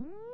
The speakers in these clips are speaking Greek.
Φίλοι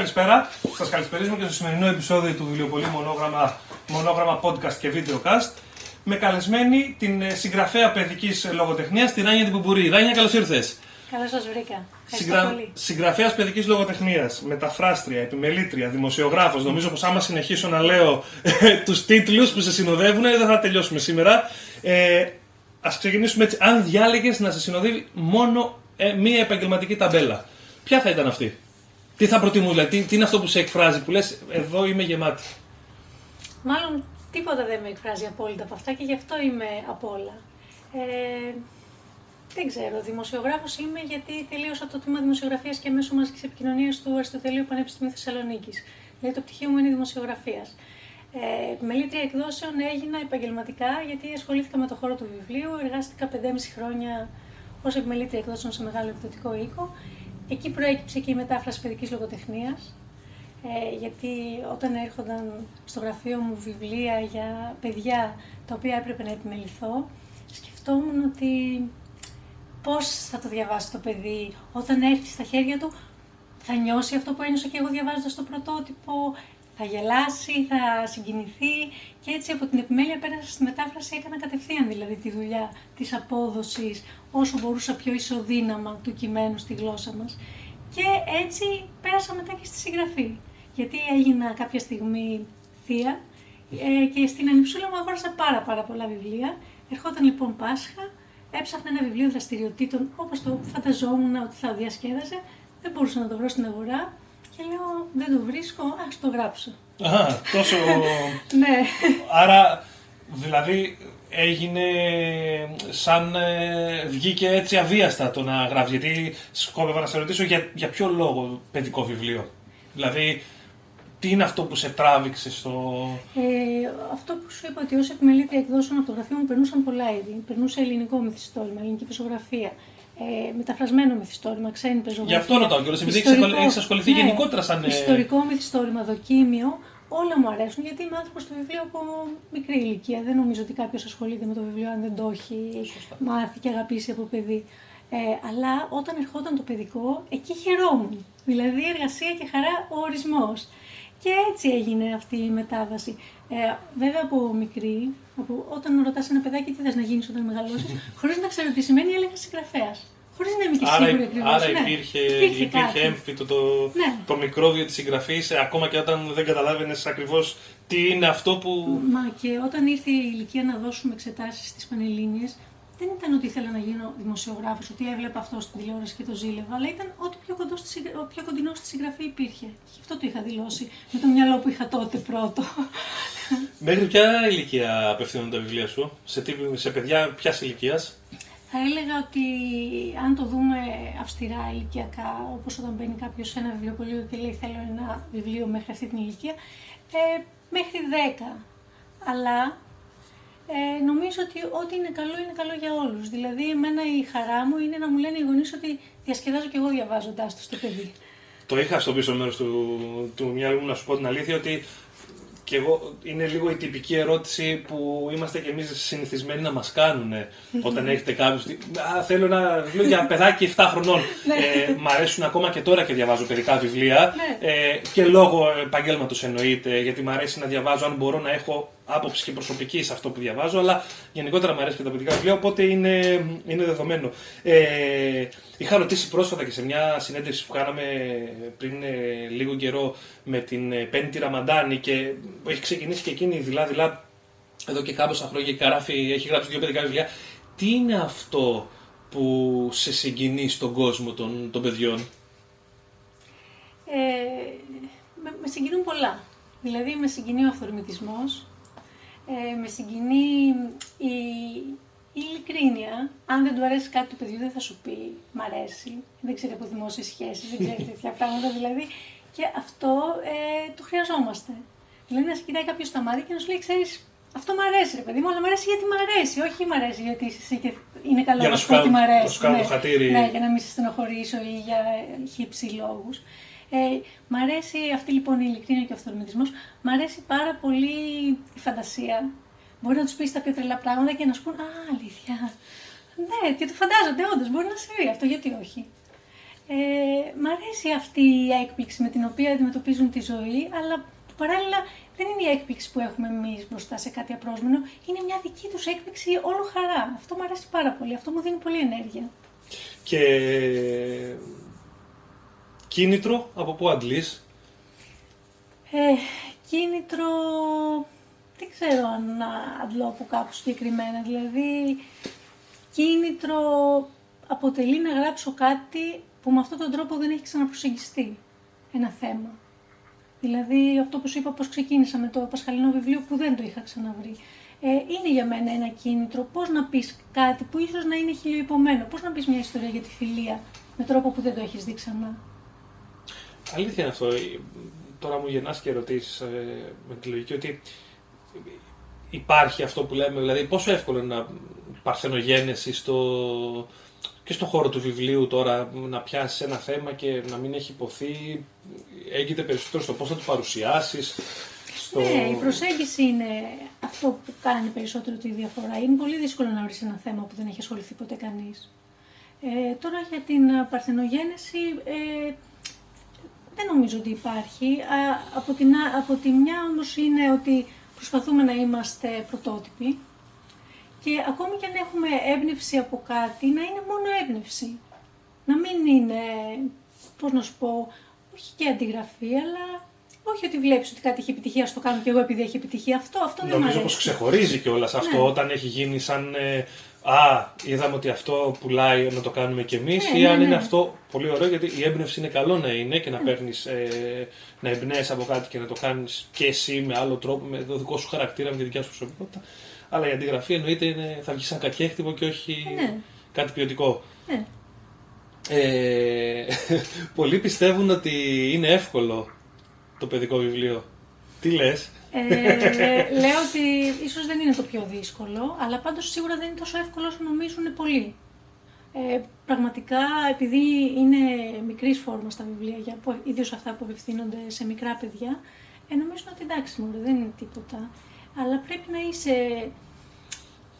καλησπέρα. Σας καλησπερίζουμε και στο σημερινό επεισόδιο του βιβλιοπολίου Μονόγραμμα, Μονόγραμμα Podcast και Videocast. Με καλεσμένη την ε, συγγραφέα παιδικής λογοτεχνίας, τη Ράνια Τιπουπουρή. Ράνια, καλώς ήρθες. Καλώς σας βρήκα. Συγγρα... Συγγραφέας παιδικής λογοτεχνίας, μεταφράστρια, επιμελήτρια, δημοσιογράφος. Νομίζω πως άμα συνεχίσω να λέω τους τίτλους που σε συνοδεύουν, δεν θα τελειώσουμε σήμερα. Ε, Α ξεκινήσουμε έτσι. Αν διάλεγες να σε συνοδεύει μόνο ε, μία επαγγελματική ταμπέλα, ποια θα ήταν αυτή; Τι θα προτιμούσε, δηλαδή, τι, είναι αυτό που σε εκφράζει, που λες, εδώ είμαι γεμάτη. Μάλλον τίποτα δεν με εκφράζει απόλυτα από αυτά και γι' αυτό είμαι απ' όλα. Ε, δεν ξέρω, δημοσιογράφος είμαι γιατί τελείωσα το τμήμα δημοσιογραφίας και μέσω μαζική επικοινωνία του Αριστοτελείου Πανεπιστημίου Θεσσαλονίκης. Δηλαδή το πτυχίο μου είναι δημοσιογραφίας. Ε, μελήτρια εκδόσεων έγινα επαγγελματικά γιατί ασχολήθηκα με το χώρο του βιβλίου. Εργάστηκα 5,5 χρόνια ως επιμελήτρια εκδόσεων σε μεγάλο εκδοτικό οίκο Εκεί προέκυψε και η μετάφραση παιδικής λογοτεχνίας, ε, γιατί όταν έρχονταν στο γραφείο μου βιβλία για παιδιά τα οποία έπρεπε να επιμεληθώ, σκεφτόμουν ότι πώς θα το διαβάσει το παιδί. Όταν έρθει στα χέρια του, θα νιώσει αυτό που ένιωσα και εγώ διαβάζοντας το πρωτότυπο, θα γελάσει, θα συγκινηθεί και έτσι από την επιμέλεια πέρασα στη μετάφραση, έκανα κατευθείαν δηλαδή τη δουλειά της απόδοσης όσο μπορούσα πιο ισοδύναμα του κειμένου στη γλώσσα μας. Και έτσι πέρασα μετά και στη συγγραφή γιατί έγινα κάποια στιγμή θεία ε, και στην ανυψούλα μου αγόρασα πάρα πάρα πολλά βιβλία. Ερχόταν λοιπόν Πάσχα, έψαχνα ένα βιβλίο δραστηριοτήτων όπως το φανταζόμουν ότι θα διασκέδαζε, δεν μπορούσα να το βρω στην αγορά και λέω δεν το βρίσκω, ας το γράψω. Α, τόσο... ναι. Άρα, δηλαδή, έγινε σαν ε, βγήκε έτσι αβίαστα το να γράφει. Γιατί σκόπευα να σε ρωτήσω για, για ποιο λόγο παιδικό βιβλίο. Δηλαδή, τι είναι αυτό που σε τράβηξε στο. Ε, αυτό που σου είπα ότι ως επιμελήτρια εκδόσεων από το γραφείο μου περνούσαν πολλά είδη. Περνούσε ελληνικό μυθιστόρημα, ελληνική πεζογραφία, ε, μεταφρασμένο μυθιστόρημα, ξένη πεζογραφία. Γι' αυτό ρωτάω κιόλας, επειδή έχεις ασχοληθεί ναι, γενικότερα σαν. Ε, ιστορικό μυθιστόρημα, δοκίμιο. Όλα μου αρέσουν γιατί είμαι άνθρωπος του βιβλίου από μικρή ηλικία. Δεν νομίζω ότι κάποιος ασχολείται με το βιβλίο αν δεν το έχει Σωστά. μάθει και αγαπήσει από παιδί. Ε, αλλά όταν ερχόταν το παιδικό, εκεί χαιρόμουν. Δηλαδή εργασία και χαρά ο ορισμός. Και έτσι έγινε αυτή η μετάβαση. Ε, βέβαια από μικρή, από, όταν ρωτάς ένα παιδάκι τι θες να γίνεις όταν μεγαλώσεις, χωρίς να ξέρω τι σημαίνει, έλεγα συγγραφέας. Χωρίς να είμαι και σίγουρη ακριβώς. Άρα ναι. υπήρχε, υπήρχε, υπήρχε έμφυτο το, ναι. το μικρόβιο της συγγραφής, ακόμα και όταν δεν καταλάβαινες ακριβώς τι είναι αυτό που. Μα και όταν ήρθε η ηλικία να δώσουμε εξετάσεις στις Πανελλήνιες, δεν ήταν ότι ήθελα να γίνω δημοσιογράφος, ότι έβλεπα αυτό στην τηλεόραση και το ζήλευα, αλλά ήταν ό,τι πιο, κοντό στη, πιο κοντινό στη συγγραφή υπήρχε. Και αυτό το είχα δηλώσει με το μυαλό που είχα τότε πρώτο. Μέχρι ποια ηλικία απευθύνονται τα βιβλία σου, σε, τι, σε παιδιά ποιας ηλικίας; Θα έλεγα ότι αν το δούμε αυστηρά ηλικιακά, όπως όταν μπαίνει κάποιος σε ένα βιβλιοπωλείο και λέει θέλω ένα βιβλίο μέχρι αυτή την ηλικία, ε, μέχρι 10. Αλλά ε, νομίζω ότι ό,τι είναι καλό είναι καλό για όλους. Δηλαδή, εμένα η χαρά μου είναι να μου λένε οι γονείς ότι διασκεδάζω και εγώ διαβάζοντάς το στο παιδί. Το είχα στο πίσω μέρος του, του μυαλού μου να σου πω την αλήθεια ότι και εγώ είναι λίγο η τυπική ερώτηση που είμαστε κι εμείς συνηθισμένοι να μας κάνουν όταν έχετε κάποιο. Θέλω να βιβλίο για παιδάκι 7 χρονών. Ναι. ε, μ' αρέσουν ακόμα και τώρα και διαβάζω παιδικά βιβλία. Ναι. ε, και λόγω επαγγέλματος εννοείται, γιατί μου αρέσει να διαβάζω αν μπορώ να έχω άποψη και προσωπική σε αυτό που διαβάζω, αλλά γενικότερα μου αρέσει και τα παιδικά βιβλία, οπότε είναι, είναι δεδομένο. Ε, είχα ρωτήσει πρόσφατα και σε μια συνέντευξη που κάναμε πριν ε, λίγο καιρό με την ε, Πέντη Ραμαντάνη και έχει ξεκινήσει και εκείνη δειλά-δειλά εδώ και κάμποσα χρόνια γράφει, έχει γράψει δύο παιδικά βιβλία. Τι είναι αυτό που σε συγκινεί στον κόσμο των, των παιδιών; Ε, με, με συγκινούν πολλά. Δηλαδή με συγκινεί ο αυθορμητισμός, ε, με συγκινεί η, η ειλικρίνεια. Αν δεν του αρέσει κάτι του παιδιού δεν θα σου πει «μ' αρέσει», δεν ξέρει από δημόσιες σχέσεις, δεν ξέρει τέτοια πράγματα δηλαδή. Και αυτό ε, το χρειαζόμαστε. Δηλαδή να σε κοιτάει κάποιος στα μάτια και να σου λέει «ξέρεις, αυτό μου αρέσει, ρε παιδί μου, αλλά μου αρέσει γιατί μου αρέσει. Όχι μου αρέσει γιατί εσύ και είναι καλό να σου πω ότι μου αρέσει. Να σου ναι, χατήρι. ναι, για να μην σε στενοχωρήσω ή για χύψη λόγους. Ε, μ' αρέσει αυτή λοιπόν η ειλικρίνεια και ο αυθορμητισμός. Μ' αρέσει πάρα πολύ η φαντασία. Μπορεί να τους πεις τα πιο τρελά πράγματα και να σου πούν Α, αλήθεια. Ναι, και το φαντάζονται, όντως μπορεί να συμβεί αυτό, γιατί όχι. Ε, μ' αρέσει αυτή η έκπληξη με την οποία αντιμετωπίζουν τη ζωή, αλλά παράλληλα δεν είναι η έκπληξη που έχουμε εμείς μπροστά σε κάτι απρόσμενο, είναι μια δική τους έκπληξη όλο χαρά. Αυτό μου αρέσει πάρα πολύ, αυτό μου δίνει πολύ ενέργεια. Και κίνητρο, από πού αντλείς; Ε, κίνητρο, δεν ξέρω αν αντλώ από κάπου συγκεκριμένα, δηλαδή κίνητρο αποτελεί να γράψω κάτι που με αυτόν τον τρόπο δεν έχει ξαναπροσεγγιστεί ένα θέμα. Δηλαδή αυτό που σου είπα πώς ξεκίνησα με το Πασχαλινό βιβλίο που δεν το είχα ξαναβρει. Ε, είναι για μένα ένα κίνητρο πώς να πεις κάτι που ίσως να είναι χιλιοϊπωμένο, πώς να πεις μια ιστορία για τη φιλία με τρόπο που δεν το έχεις δει ξανά. Αλήθεια είναι αυτό. Τώρα μου γεννάς και ερωτήσεις ε, με τη λογική ότι υπάρχει αυτό που λέμε, δηλαδή πόσο εύκολο είναι να παρθενογένεση στο, και στον χώρο του βιβλίου τώρα να πιάσεις ένα θέμα και να μην έχει υποθεί, έγινε περισσότερο στο πώς θα το παρουσιάσεις. Στο... Ναι, η προσέγγιση είναι αυτό που κάνει περισσότερο τη διαφορά. Είναι πολύ δύσκολο να ορίσει ένα θέμα που δεν έχει ασχοληθεί ποτέ κανείς. Ε, τώρα για την παρθενογένεση, ε, δεν νομίζω ότι υπάρχει. από, την, από τη μια όμως είναι ότι προσπαθούμε να είμαστε πρωτότυποι και ακόμη και αν έχουμε έμπνευση από κάτι, να είναι μόνο έμπνευση. Να μην είναι, πώς να σου πω, όχι και αντιγραφή, αλλά όχι ότι βλέπεις ότι κάτι έχει επιτυχία, στο κάνω και εγώ επειδή έχει επιτυχία. Αυτό, αυτό δεν Νομίζω πως ξεχωρίζει κιόλας αυτό ναι. όταν έχει γίνει σαν. Ε, Α, είδαμε ότι αυτό πουλάει να το κάνουμε κι εμείς, ναι, ή αν ναι, είναι ναι. αυτό πολύ ωραίο, γιατί η έμπνευση είναι καλό να είναι και να ναι. παίρνεις, ε, να εμπνέεις από κάτι και να το κάνεις και εσύ με άλλο τρόπο, με το δικό σου χαρακτήρα, με τη δικιά σου προσωπικότητα. Αλλά η αντιγραφή εννοείται είναι, θα βγει σαν κακέκτυπο και όχι ναι. κάτι ποιοτικό. Ναι. Ε, πολλοί πιστεύουν ότι είναι εύκολο το παιδικό βιβλίο. Τι λες; Ε, λέω ότι ίσως δεν είναι το πιο δύσκολο, αλλά πάντως σίγουρα δεν είναι τόσο εύκολο όσο νομίζουν πολλοί. Ε, πραγματικά, επειδή είναι μικρής φόρμας στα βιβλία, για, ιδίως αυτά που απευθύνονται σε μικρά παιδιά, ε, νομίζω ότι εντάξει, μόνο δεν είναι τίποτα αλλά πρέπει να είσαι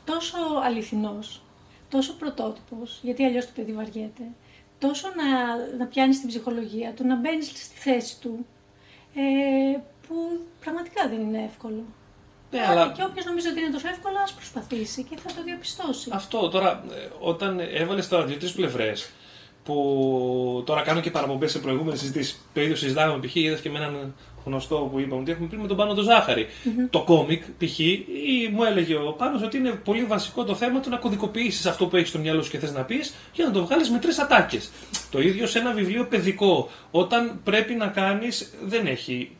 τόσο αληθινός, τόσο πρωτότυπος, γιατί αλλιώς το παιδί βαριέται, τόσο να, να πιάνεις την ψυχολογία του, να μπαίνεις στη θέση του, ε, που πραγματικά δεν είναι εύκολο. Ναι, αλλά... Και όποιος νομίζει ότι είναι τόσο εύκολο, ας προσπαθήσει και θα το διαπιστώσει. Αυτό τώρα, ε, όταν έβαλες τώρα δύο-τρεις πλευρές, που τώρα κάνω και παραπομπές σε προηγούμενες συζητήσεις. Το ίδιο συζητάγαμε π.χ. είδα και με έναν γνωστό που είπαμε ότι έχουμε πει με τον Πάνο το ζαχαρη Το κόμικ, π.χ. μου έλεγε ο Πάνος ότι είναι πολύ βασικό το θέμα του να κωδικοποιήσεις αυτό που έχεις στο μυαλό σου και θες να πεις για να το βγάλεις με τρεις ατάκες. Το ίδιο σε ένα βιβλίο παιδικό. Όταν πρέπει να κάνεις, δεν έχει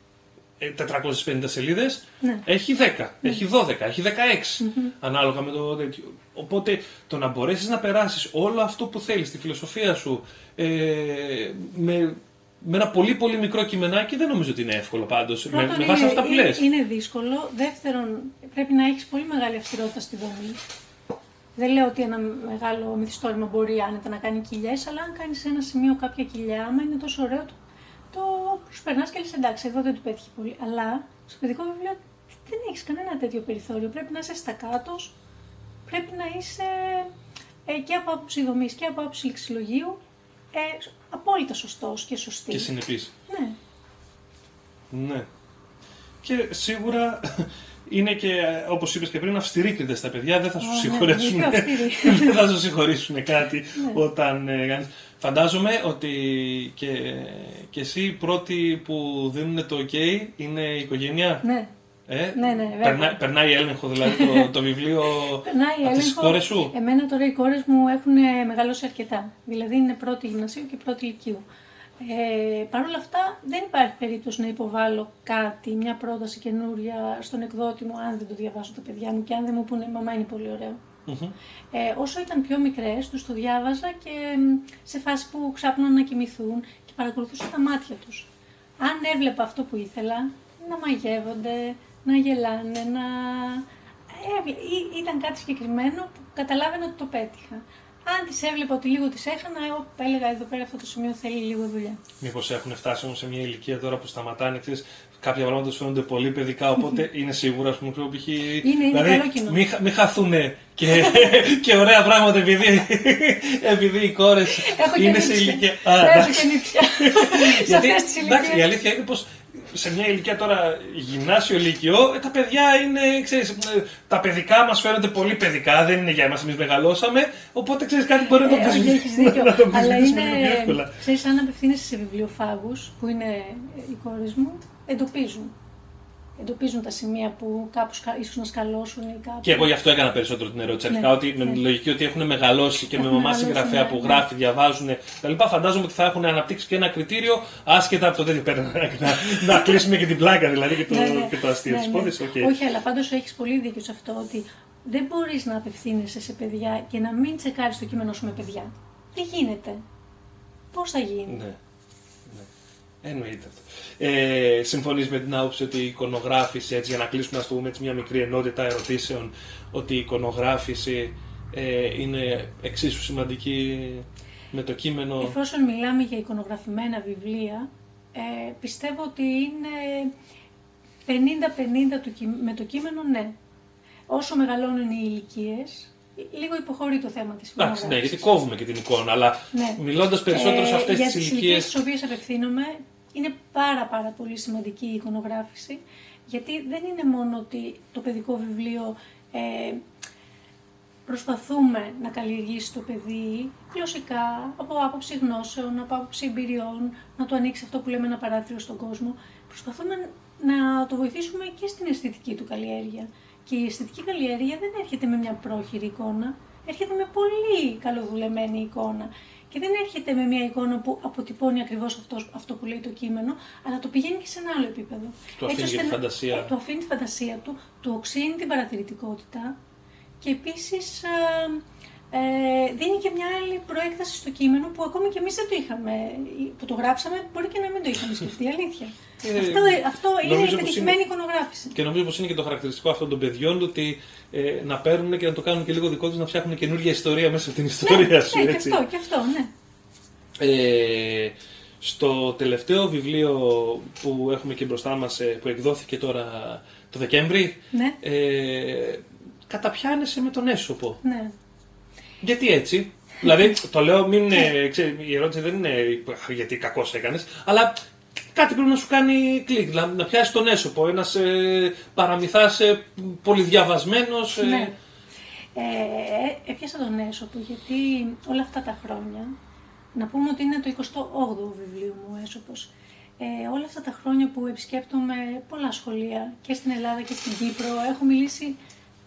450 σελίδες, ναι. έχει 10, ναι. έχει 12, έχει 16. Ανάλογα με το τέτοιο. Οπότε το να μπορέσεις να περάσεις όλο αυτό που θέλεις, τη φιλοσοφία σου, ε, με με ένα πολύ πολύ μικρό κειμενάκι δεν νομίζω ότι είναι εύκολο πάντως. Με, με βάση αυτά που λες. Είναι δύσκολο. Δεύτερον, πρέπει να έχεις πολύ μεγάλη αυστηρότητα στη δομή. Δεν λέω ότι ένα μεγάλο μυθιστόρημα μπορεί άνετα να κάνει κοιλιές, αλλά αν κάνεις σε ένα σημείο κάποια κοιλιά, άμα είναι τόσο ωραίο, το, το προσπερνά και λες εντάξει, εδώ δεν του πέτυχε πολύ. Αλλά στο παιδικό βιβλίο δεν έχεις κανένα τέτοιο περιθώριο. Πρέπει να είσαι στα κάτω, πρέπει να είσαι ε, και από άποψη δομής και από άποψη λεξιλογίου ε, απόλυτα σωστός και σωστή. Και συνεπής. Ναι. Ναι. Και σίγουρα είναι και, όπως είπες και πριν, αυστηροί στα παιδιά, δεν θα σου συγχωρέσουν, ναι, δεν θα σου συγχωρήσουν κάτι ναι. όταν ε, Φαντάζομαι ότι και, και εσύ οι πρώτοι που δίνουν το ok είναι η οικογένεια; Ναι. Ε, Ναι, ναι, βέβαια. περνά, περνάει έλεγχο δηλαδή το, το βιβλίο Περνάει από τις έλεγχο. κόρες σου; Εμένα τώρα οι κόρες μου έχουν ε, μεγαλώσει αρκετά. Δηλαδή είναι πρώτη γυμνασίου και πρώτη ηλικίου. Ε, Παρ' όλα αυτά δεν υπάρχει περίπτωση να υποβάλω κάτι, μια πρόταση καινούρια στον εκδότη μου αν δεν το διαβάσω τα παιδιά μου και αν δεν μου πούνε «Μαμά είναι πολύ ωραίο». Μμμ. Ε, όσο ήταν πιο μικρές, τους το διάβαζα και μ, σε φάση που ξάπναν να κοιμηθούν και παρακολουθούσα τα μάτια τους. Αν έβλεπα αυτό που ήθελα, να μαγεύονται, να γελάνε, να... Έβλε- ή- Ήταν κάτι συγκεκριμένο που καταλάβαινα ότι το πέτυχα. Αν τις έβλεπα ότι λίγο τις έχανα, εγώ έλεγα εδώ πέρα αυτό το σημείο θέλει λίγο δουλειά. Μήπως έχουν φτάσει όμως σε μια ηλικία τώρα που σταματάνε, ξέρεις, κάποια πράγματα τους φαίνονται πολύ παιδικά, οπότε είναι σίγουρα, ας πούμε, ξέρω, π.χ. είναι δηλαδή, καλό κοινό. Μην, χα- μην χαθούν και, και ωραία πράγματα επειδή, επειδή οι κόρες Έχω και είναι σε νύψια. ηλικία. Α, Έχω εντάξει. και νύψια. σε Γιατί, αυτές τις εντάξει, η ηλικίες. αλήθεια είναι πως σε μια ηλικία τώρα γυμνάσιο, λυκειό, ε, τα παιδιά είναι, ξέρεις, ε, τα παιδικά μας φαίνονται πολύ παιδικά, δεν είναι για εμάς, εμείς μεγαλώσαμε, οπότε ξέρεις κάτι μπορεί να το Ε, όχι, αμφισβητήσουμε- έχεις δίκιο. να το Αλλά αμφισβητήσουμε είναι, λίγο πιο εύκολα. ξέρεις, αν απευθύνεσαι σε βιβλιοφάγους, που είναι οι κόρες μου, εντοπίζουν. Εντοπίζουν τα σημεία που κάπου σκα- ίσως να σκαλώσουν ή κάπου. Και εγώ γι' αυτό έκανα περισσότερο την ερώτηση. Ναι, Αρχικά ότι με ναι. τη λογική ότι έχουν μεγαλώσει και με Έχουν μαμά μεγαλώσει, συγγραφέα ναι, που ναι. γράφει, διαβάζουν κτλ. Φαντάζομαι ότι θα έχουν αναπτύξει και ένα κριτήριο άσχετα από το τέτοιο πέρα. να, να, να κλείσουμε και την πλάκα δηλαδή και το, Ναι, ναι. και το αστείο Ναι, της ναι. υπόθεση. οκ. Όχι, αλλά πάντως έχεις πολύ δίκιο σε αυτό ότι δεν μπορείς να απευθύνεσαι σε παιδιά και να μην τσεκάρεις το κείμενό σου με παιδιά. Δεν γίνεται. Πώς θα γίνει; Ναι. ναι. Εννοείται αυτό. Ε, Συμφωνείς με την άποψη ότι η εικονογράφηση, έτσι, για να κλείσουμε ας το πούμε, έτσι, μια μικρή ενότητα ερωτήσεων, ότι η εικονογράφηση ε, είναι εξίσου σημαντική με το κείμενο; Εφόσον μιλάμε για εικονογραφημένα βιβλία, ε, πιστεύω ότι είναι 50-50 το κει- με το κείμενο, ναι. Όσο μεγαλώνουν οι ηλικίες, λίγο υποχωρεί το θέμα της Εντάξει, ναι, εικονογράφησης. γιατί κόβουμε και την εικόνα, αλλά Ναι. μιλώντας περισσότερο σε αυτές Ε, για τις τις ηλικίε. ηλικίες στις οποίες απευθύνομαι, είναι πάρα πάρα πολύ σημαντική η εικονογράφηση, γιατί δεν είναι μόνο ότι το παιδικό βιβλίο ε, προσπαθούμε να καλλιεργήσει το παιδί γλωσσικά, από άποψη γνώσεων, από άποψη εμπειριών, να το ανοίξει αυτό που λέμε ένα παράθυρο στον κόσμο. Προσπαθούμε να το βοηθήσουμε και στην αισθητική του καλλιέργεια. Και η αισθητική καλλιέργεια δεν έρχεται με μια πρόχειρη εικόνα, έρχεται με πολύ καλοδουλεμένη εικόνα. Και δεν έρχεται με μια εικόνα που αποτυπώνει ακριβώς αυτός, αυτό που λέει το κείμενο, αλλά το πηγαίνει και σε ένα άλλο επίπεδο. Του αφήνει Έτσι για τη ώστε να- φαντασία. ε, Του αφήνει τη φαντασία του, του οξύνει την παρατηρητικότητα και επίσης ε, δίνει και μια άλλη προέκταση στο κείμενο που ακόμη και εμείς δεν το είχαμε, ή που το γράψαμε, μπορεί και να μην το είχαμε σκεφτεί, αλήθεια. Ε, αυτό αυτό είναι νομίζω η πως πετυχημένη είναι- εικονογράφηση. Και νομίζω πως είναι και το χαρακτηριστικό αυτών των παιδιών ότι ε, να παίρνουν και να το κάνουν και λίγο δικό τους να φτιάχνουν καινούργια ιστορία μέσα από την ιστορία σου. ναι, έτσι. και αυτό, και αυτό, ναι. Ε, στο τελευταίο βιβλίο που έχουμε και μπροστά μας, ε, που εκδόθηκε τώρα το Δεκέμβρη, Ναι, ε, καταπιάνεσαι με τον έσωπο. ναι. Γιατί έτσι; Δηλαδή, το λέω, μην, ε, ξέρει, η ερώτηση δεν είναι γιατί κακό έκανες, αλλά κάτι πρέπει να σου κάνει κλικ. Να, να πιάσεις τον έσωπο. Ένας ε, παραμυθάς ε, πολυδιαβασμένος. Ε, Ναι. Ε, έπιασα τον έσωπο γιατί όλα αυτά τα χρόνια, να πούμε ότι είναι το 28ο βιβλίο μου ο έσωπος, ε, όλα αυτά τα χρόνια που επισκέπτομαι πολλά σχολεία και στην Ελλάδα και στην Κύπρο, έχω μιλήσει,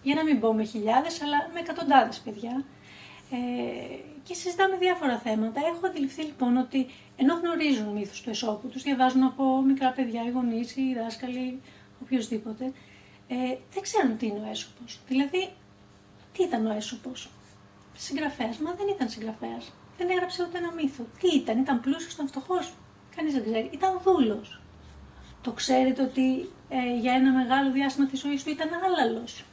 για να μην πω με χιλιάδες, αλλά με εκατοντάδες παιδιά ε, και συζητάμε διάφορα θέματα. Έχω αντιληφθεί λοιπόν ότι ενώ γνωρίζουν μύθους του εσώπου, τους διαβάζουν από μικρά παιδιά, οι γονείς, οι δάσκαλοι, οποιοδήποτε, ε, δεν ξέρουν τι είναι ο έσωπος. Δηλαδή, τι ήταν ο έσωπος; Συγγραφέας, μα δεν ήταν συγγραφέας. Δεν έγραψε ούτε ένα μύθο. Τι ήταν, ήταν πλούσιος, ήταν φτωχός. Κανείς δεν ξέρει. Ήταν δούλος. Το ξέρετε ότι ε, για ένα μεγάλο διάστημα της ζωής του ήταν άλαλος.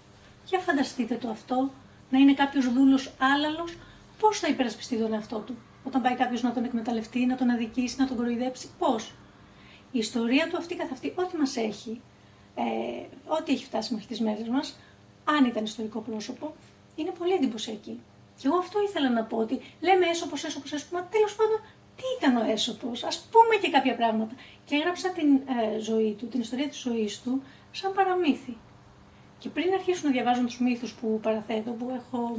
Για φανταστείτε το αυτό, να είναι κάποιος δούλος άλαλος, πώς θα υπερασπιστεί τον εαυτό του; Όταν πάει κάποιος να τον εκμεταλλευτεί, να τον αδικήσει, να τον κοροϊδέψει, πώς; Η ιστορία του αυτή καθ' αυτή, ό,τι μας έχει, ε, ό,τι έχει φτάσει μέχρι τις μέρες μας, αν ήταν ιστορικό πρόσωπο, είναι πολύ εντυπωσιακή. Και εγώ αυτό ήθελα να πω ότι λέμε έσωπος, έσωπος, έσωπο, μα τέλος πάντων τι ήταν ο έσωπος, ας πούμε και κάποια πράγματα. Και έγραψα την ε, ζωή του, την ιστορία της ζωής του, σαν παραμύθι. Και πριν αρχίσουν να διαβάζουν τους μύθους που παραθέτω, που έχω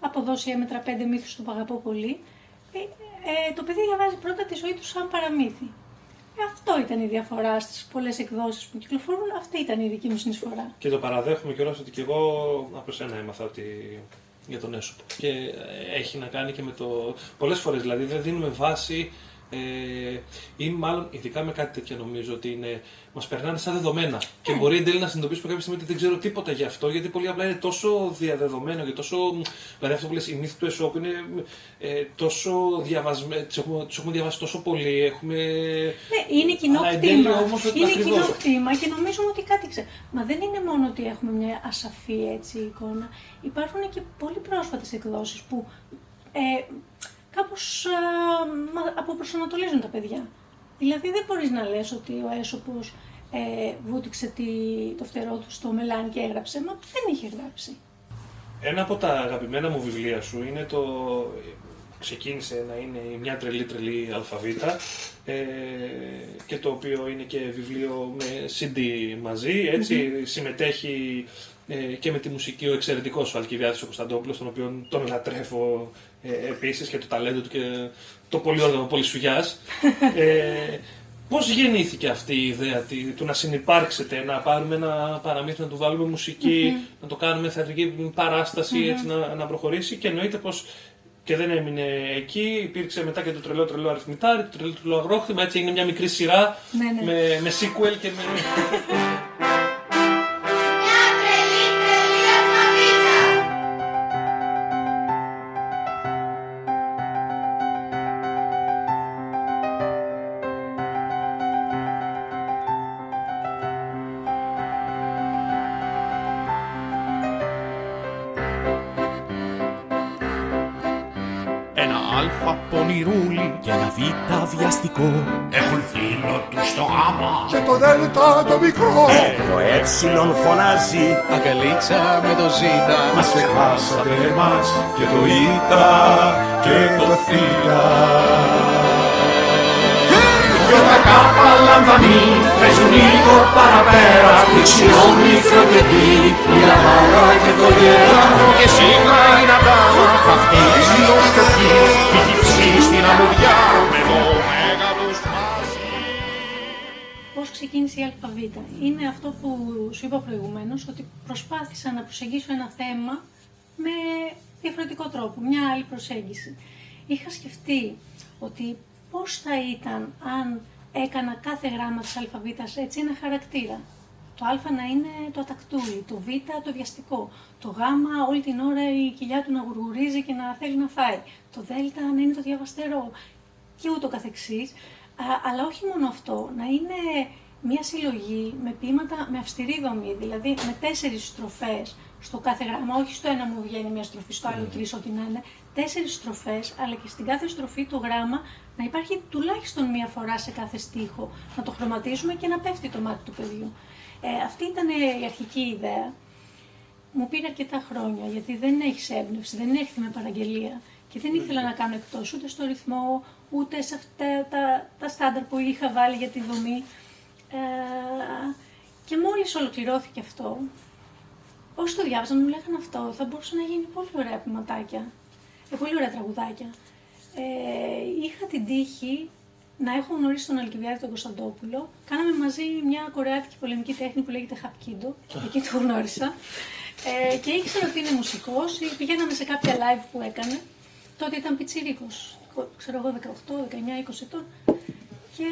αποδώσει έμετρα πέντε μύθους που αγαπώ πολύ, ε, ε, το παιδί διαβάζει πρώτα τη ζωή του σαν παραμύθι. Ε, αυτό ήταν η διαφορά στις πολλές εκδόσεις που κυκλοφορούν. Αυτή ήταν η δική μου συνεισφορά. Και το παραδέχομαι κιόλας ότι και εγώ από σένα έμαθα ότι για τον έσωπο. Και έχει να κάνει και με το. Πολλές φορές δηλαδή δεν δίνουμε βάση ε, ή μάλλον ειδικά με κάτι τέτοιο νομίζω ότι είναι, μας περνάνε σαν δεδομένα. Και μπορεί εν τέλει να συνειδητοποιήσουμε κάποια στιγμή ότι δεν ξέρω τίποτα γι' αυτό γιατί πολύ απλά είναι τόσο διαδεδομένο και τόσο, δηλαδή αυτό που λες η μύθη του Εσώπου είναι ε, τόσο διαβασμένο, τις έχουμε, έχουμε διαβάσει τόσο πολύ, έχουμε... Ναι, είναι κοινό κτήμα, είναι κοινό κτήμα και νομίζουμε ότι κάτι ξέρει. Μα δεν είναι μόνο ότι έχουμε μια ασαφή έτσι εικόνα, υπάρχουν και πολύ πρόσφατες εκδόσεις που ε, κάπως α, αποπροσανατολίζουν τα παιδιά. Δηλαδή δεν μπορείς να λες ότι ο έσωπος ε, βούτυξε τη, το φτερό του στο μελάνι και έγραψε, μα δεν είχε γράψει. Ένα από τα αγαπημένα μου βιβλία σου είναι το... Ξεκίνησε να είναι μια τρελή τρελή αλφαβήτα ε, και το οποίο είναι και βιβλίο με CD μαζί, συμμετέχει ε, και με τη μουσική ο εξαιρετικός ο Αλκιβιάδης ο Κωνσταντόπουλος, τον οποίο τον λατρεύω ε, επίσης και το ταλέντο του και το πολύ όργανο πολυσουγιάς. ε, πώς γεννήθηκε αυτή η ιδέα του να συνεπάρξετε, να πάρουμε ένα παραμύθι, να του βάλουμε να το κάνουμε θεατρική έτσι να, να προχωρήσει και εννοείται πως και δεν έμεινε εκεί. Υπήρξε μετά και το τρελό τρελό αριθμητάρι, το τρελό τρελό αγρόχθημα. Έτσι έγινε μια μικρή σειρά ναι, ναι. Με, με sequel και με. Έχουν φίλο τους στο άμα Και το δέλτα το μικρό. Ε, Το έψιλον φωνάζει. Αγκαλίτσα με το ζήτα. Μας ξεχάσατε εμάς Και το ήτα και το θήτα. Δυο τα κάπα λαμβανή Παίζουν λίγο παραπέρα. Δεξιό μικρό και τι Η λαμάρα και το γέρα Και σίγουρα είναι αντάμα Αυτή. Η νοστοχή Έχει ψήσει στην αμμουδιά ξεκίνησε η ΑΒ. Είναι αυτό που σου είπα προηγουμένως, ότι προσπάθησα να προσεγγίσω ένα θέμα με διαφορετικό τρόπο, μια άλλη προσέγγιση. Είχα σκεφτεί ότι πώς θα ήταν αν έκανα κάθε γράμμα της ΑΒ έτσι ένα χαρακτήρα. Το α να είναι το ατακτούλι, το β το βιαστικό, το γ όλη την ώρα η κοιλιά του να γουργουρίζει και να θέλει να φάει, το δ να είναι το διαβαστερό και ούτω καθεξής. αλλά όχι μόνο αυτό, να είναι μια συλλογή με ποίηματα με αυστηρή δομή, δηλαδή με τέσσερις στροφές στο κάθε γράμμα, όχι στο ένα μου βγαίνει μια στροφή, στο άλλο τρεις, ό,τι να είναι, τέσσερις στροφές, αλλά και στην κάθε στροφή το γράμμα να υπάρχει τουλάχιστον μία φορά σε κάθε στίχο, να το χρωματίζουμε και να πέφτει το μάτι του παιδιού. Ε, αυτή ήταν η αρχική ιδέα. Μου πήρε αρκετά χρόνια, γιατί δεν έχεις έμπνευση, δεν έρχεται με παραγγελία και δεν ήθελα να κάνω εκτός ούτε στο ρυθμό, ούτε σε αυτά τα, τα στάνταρ που είχα βάλει για τη δομή. Ε, και μόλις ολοκληρώθηκε αυτό, όσοι το διάβαζαν μου λέγανε αυτό, θα μπορούσε να γίνει πολύ ωραία ποιηματάκια, ε, πολύ ωραία τραγουδάκια. Ε, είχα την τύχη να έχω γνωρίσει τον Αλκιβιάδη τον Κωνσταντόπουλο. Κάναμε μαζί μια κορεάτικη πολεμική τέχνη που λέγεται Χαπκίντο. Εκεί το γνώρισα. Ε, και ήξερα ότι είναι μουσικός. Πηγαίναμε σε κάποια live που έκανε. Τότε ήταν πιτσιρίκος. Ξέρω εγώ 18, 19, 20 ετών. Και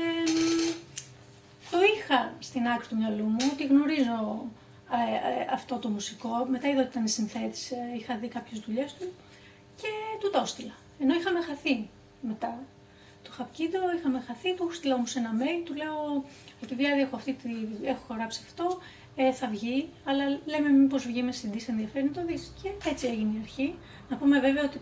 το είχα στην άκρη του μυαλού μου, ότι γνωρίζω ε, ε, αυτό το μουσικό. Μετά είδα ότι ήταν συνθέτης, ε, είχα δει κάποιες δουλειές του και του το έστειλα. Ενώ είχαμε χαθεί μετά. Το Χαπκίδο είχαμε χαθεί, του στείλα όμως ένα mail, του λέω ότι διάδει έχω, αυτή τη, έχω γράψει αυτό, ε, θα βγει, αλλά λέμε μήπως βγει με CD, σε ενδιαφέρει να το δεις. Και έτσι έγινε η αρχή. Να πούμε βέβαια ότι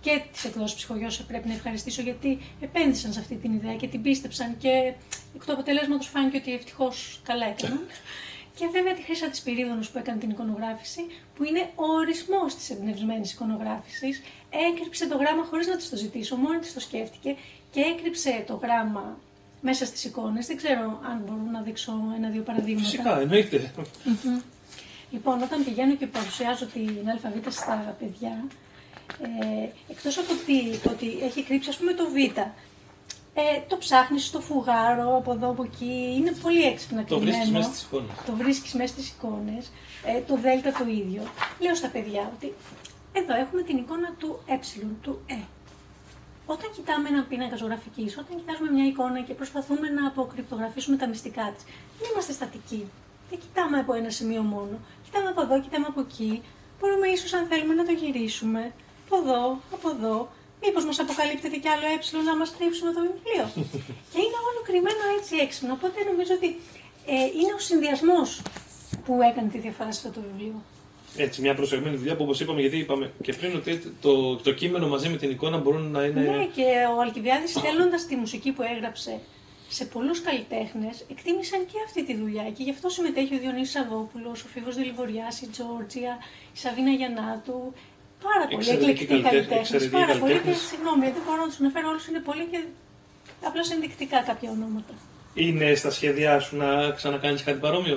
και τις εκδόσεις ψυχογειώσε πρέπει να ευχαριστήσω γιατί επένδυσαν σε αυτή την ιδέα και την πίστεψαν και εκ του αποτελέσματος φάνηκε ότι ευτυχώς καλά έκαναν. Και βέβαια τη Χρήσα της Πυρίδωνος που έκανε την εικονογράφηση, που είναι ο ορισμός της εμπνευσμένης εικονογράφησης. Έκρυψε το γράμμα χωρίς να της το ζητήσω, μόνη της το σκέφτηκε και έκρυψε το γράμμα μέσα στις εικόνες. Δεν ξέρω αν μπορώ να δείξω ένα-δύο παραδείγματα. Φυσικά, εννοείται. Λοιπόν, όταν πηγαίνω και παρουσιάζω την ΑΒ στα παιδιά, ε, εκτός από ότι, ότι έχει κρύψει ας πούμε το Β, Ε, το ψάχνεις στο φουγάρο, από εδώ, από εκεί. Είναι πολύ έξυπνα Το βρίσκεις κρυμμένο. μέσα στις εικόνες. Το βρίσκεις μέσα στις εικόνες. Ε, το δέλτα το ίδιο. Λέω στα παιδιά ότι εδώ έχουμε την εικόνα του ε, του ε. Όταν κοιτάμε ένα πίνακα ζωγραφικής, όταν κοιτάζουμε μια εικόνα και προσπαθούμε να αποκρυπτογραφήσουμε τα μυστικά της, δεν είμαστε στατικοί. Δεν κοιτάμε από ένα σημείο μόνο. Κοιτάμε από εδώ, κοιτάμε από εκεί. Μπορούμε ίσως, αν θέλουμε, να το γυρίσουμε. Από εδώ, από εδώ. Μήπως μας αποκαλύπτεται κι άλλο ε να μας τρίψουμε το βιβλίο. και είναι όλο κρυμμένο έτσι έξυπνο. Οπότε νομίζω ότι ε, είναι ο συνδυασμός που έκανε τη διαφορά σε αυτό το βιβλίο. Έτσι, μια προσεγμένη δουλειά που όπως είπαμε, γιατί είπαμε και πριν ότι το, το κείμενο μαζί με την εικόνα μπορούν να είναι. Ναι, και ο Αλκιβιάδης στέλνοντα τη μουσική που έγραψε σε πολλούς καλλιτέχνες, εκτίμησαν και αυτή τη δουλειά. Και γι' αυτό συμμετέχει ο Διονύσης Σαββόπουλος, ο Φίβος Δηληβοριά, η Τζόρτζια, η Σαβίνα Γιαννάτου. Πάρα πολλοί Εξαιρετικοί εκλεκτικοί καλλιτέχνες, καλλιτέχνες. εξαιρετικοί Πάρα πολλοί. Και καλλιτέχνες. συγγνώμη, δεν μπορώ να τους αναφέρω όλους, είναι πολλοί και απλώς ενδεικτικά κάποια ονόματα. Είναι στα σχέδιά σου να ξανακάνεις κάτι παρόμοιο;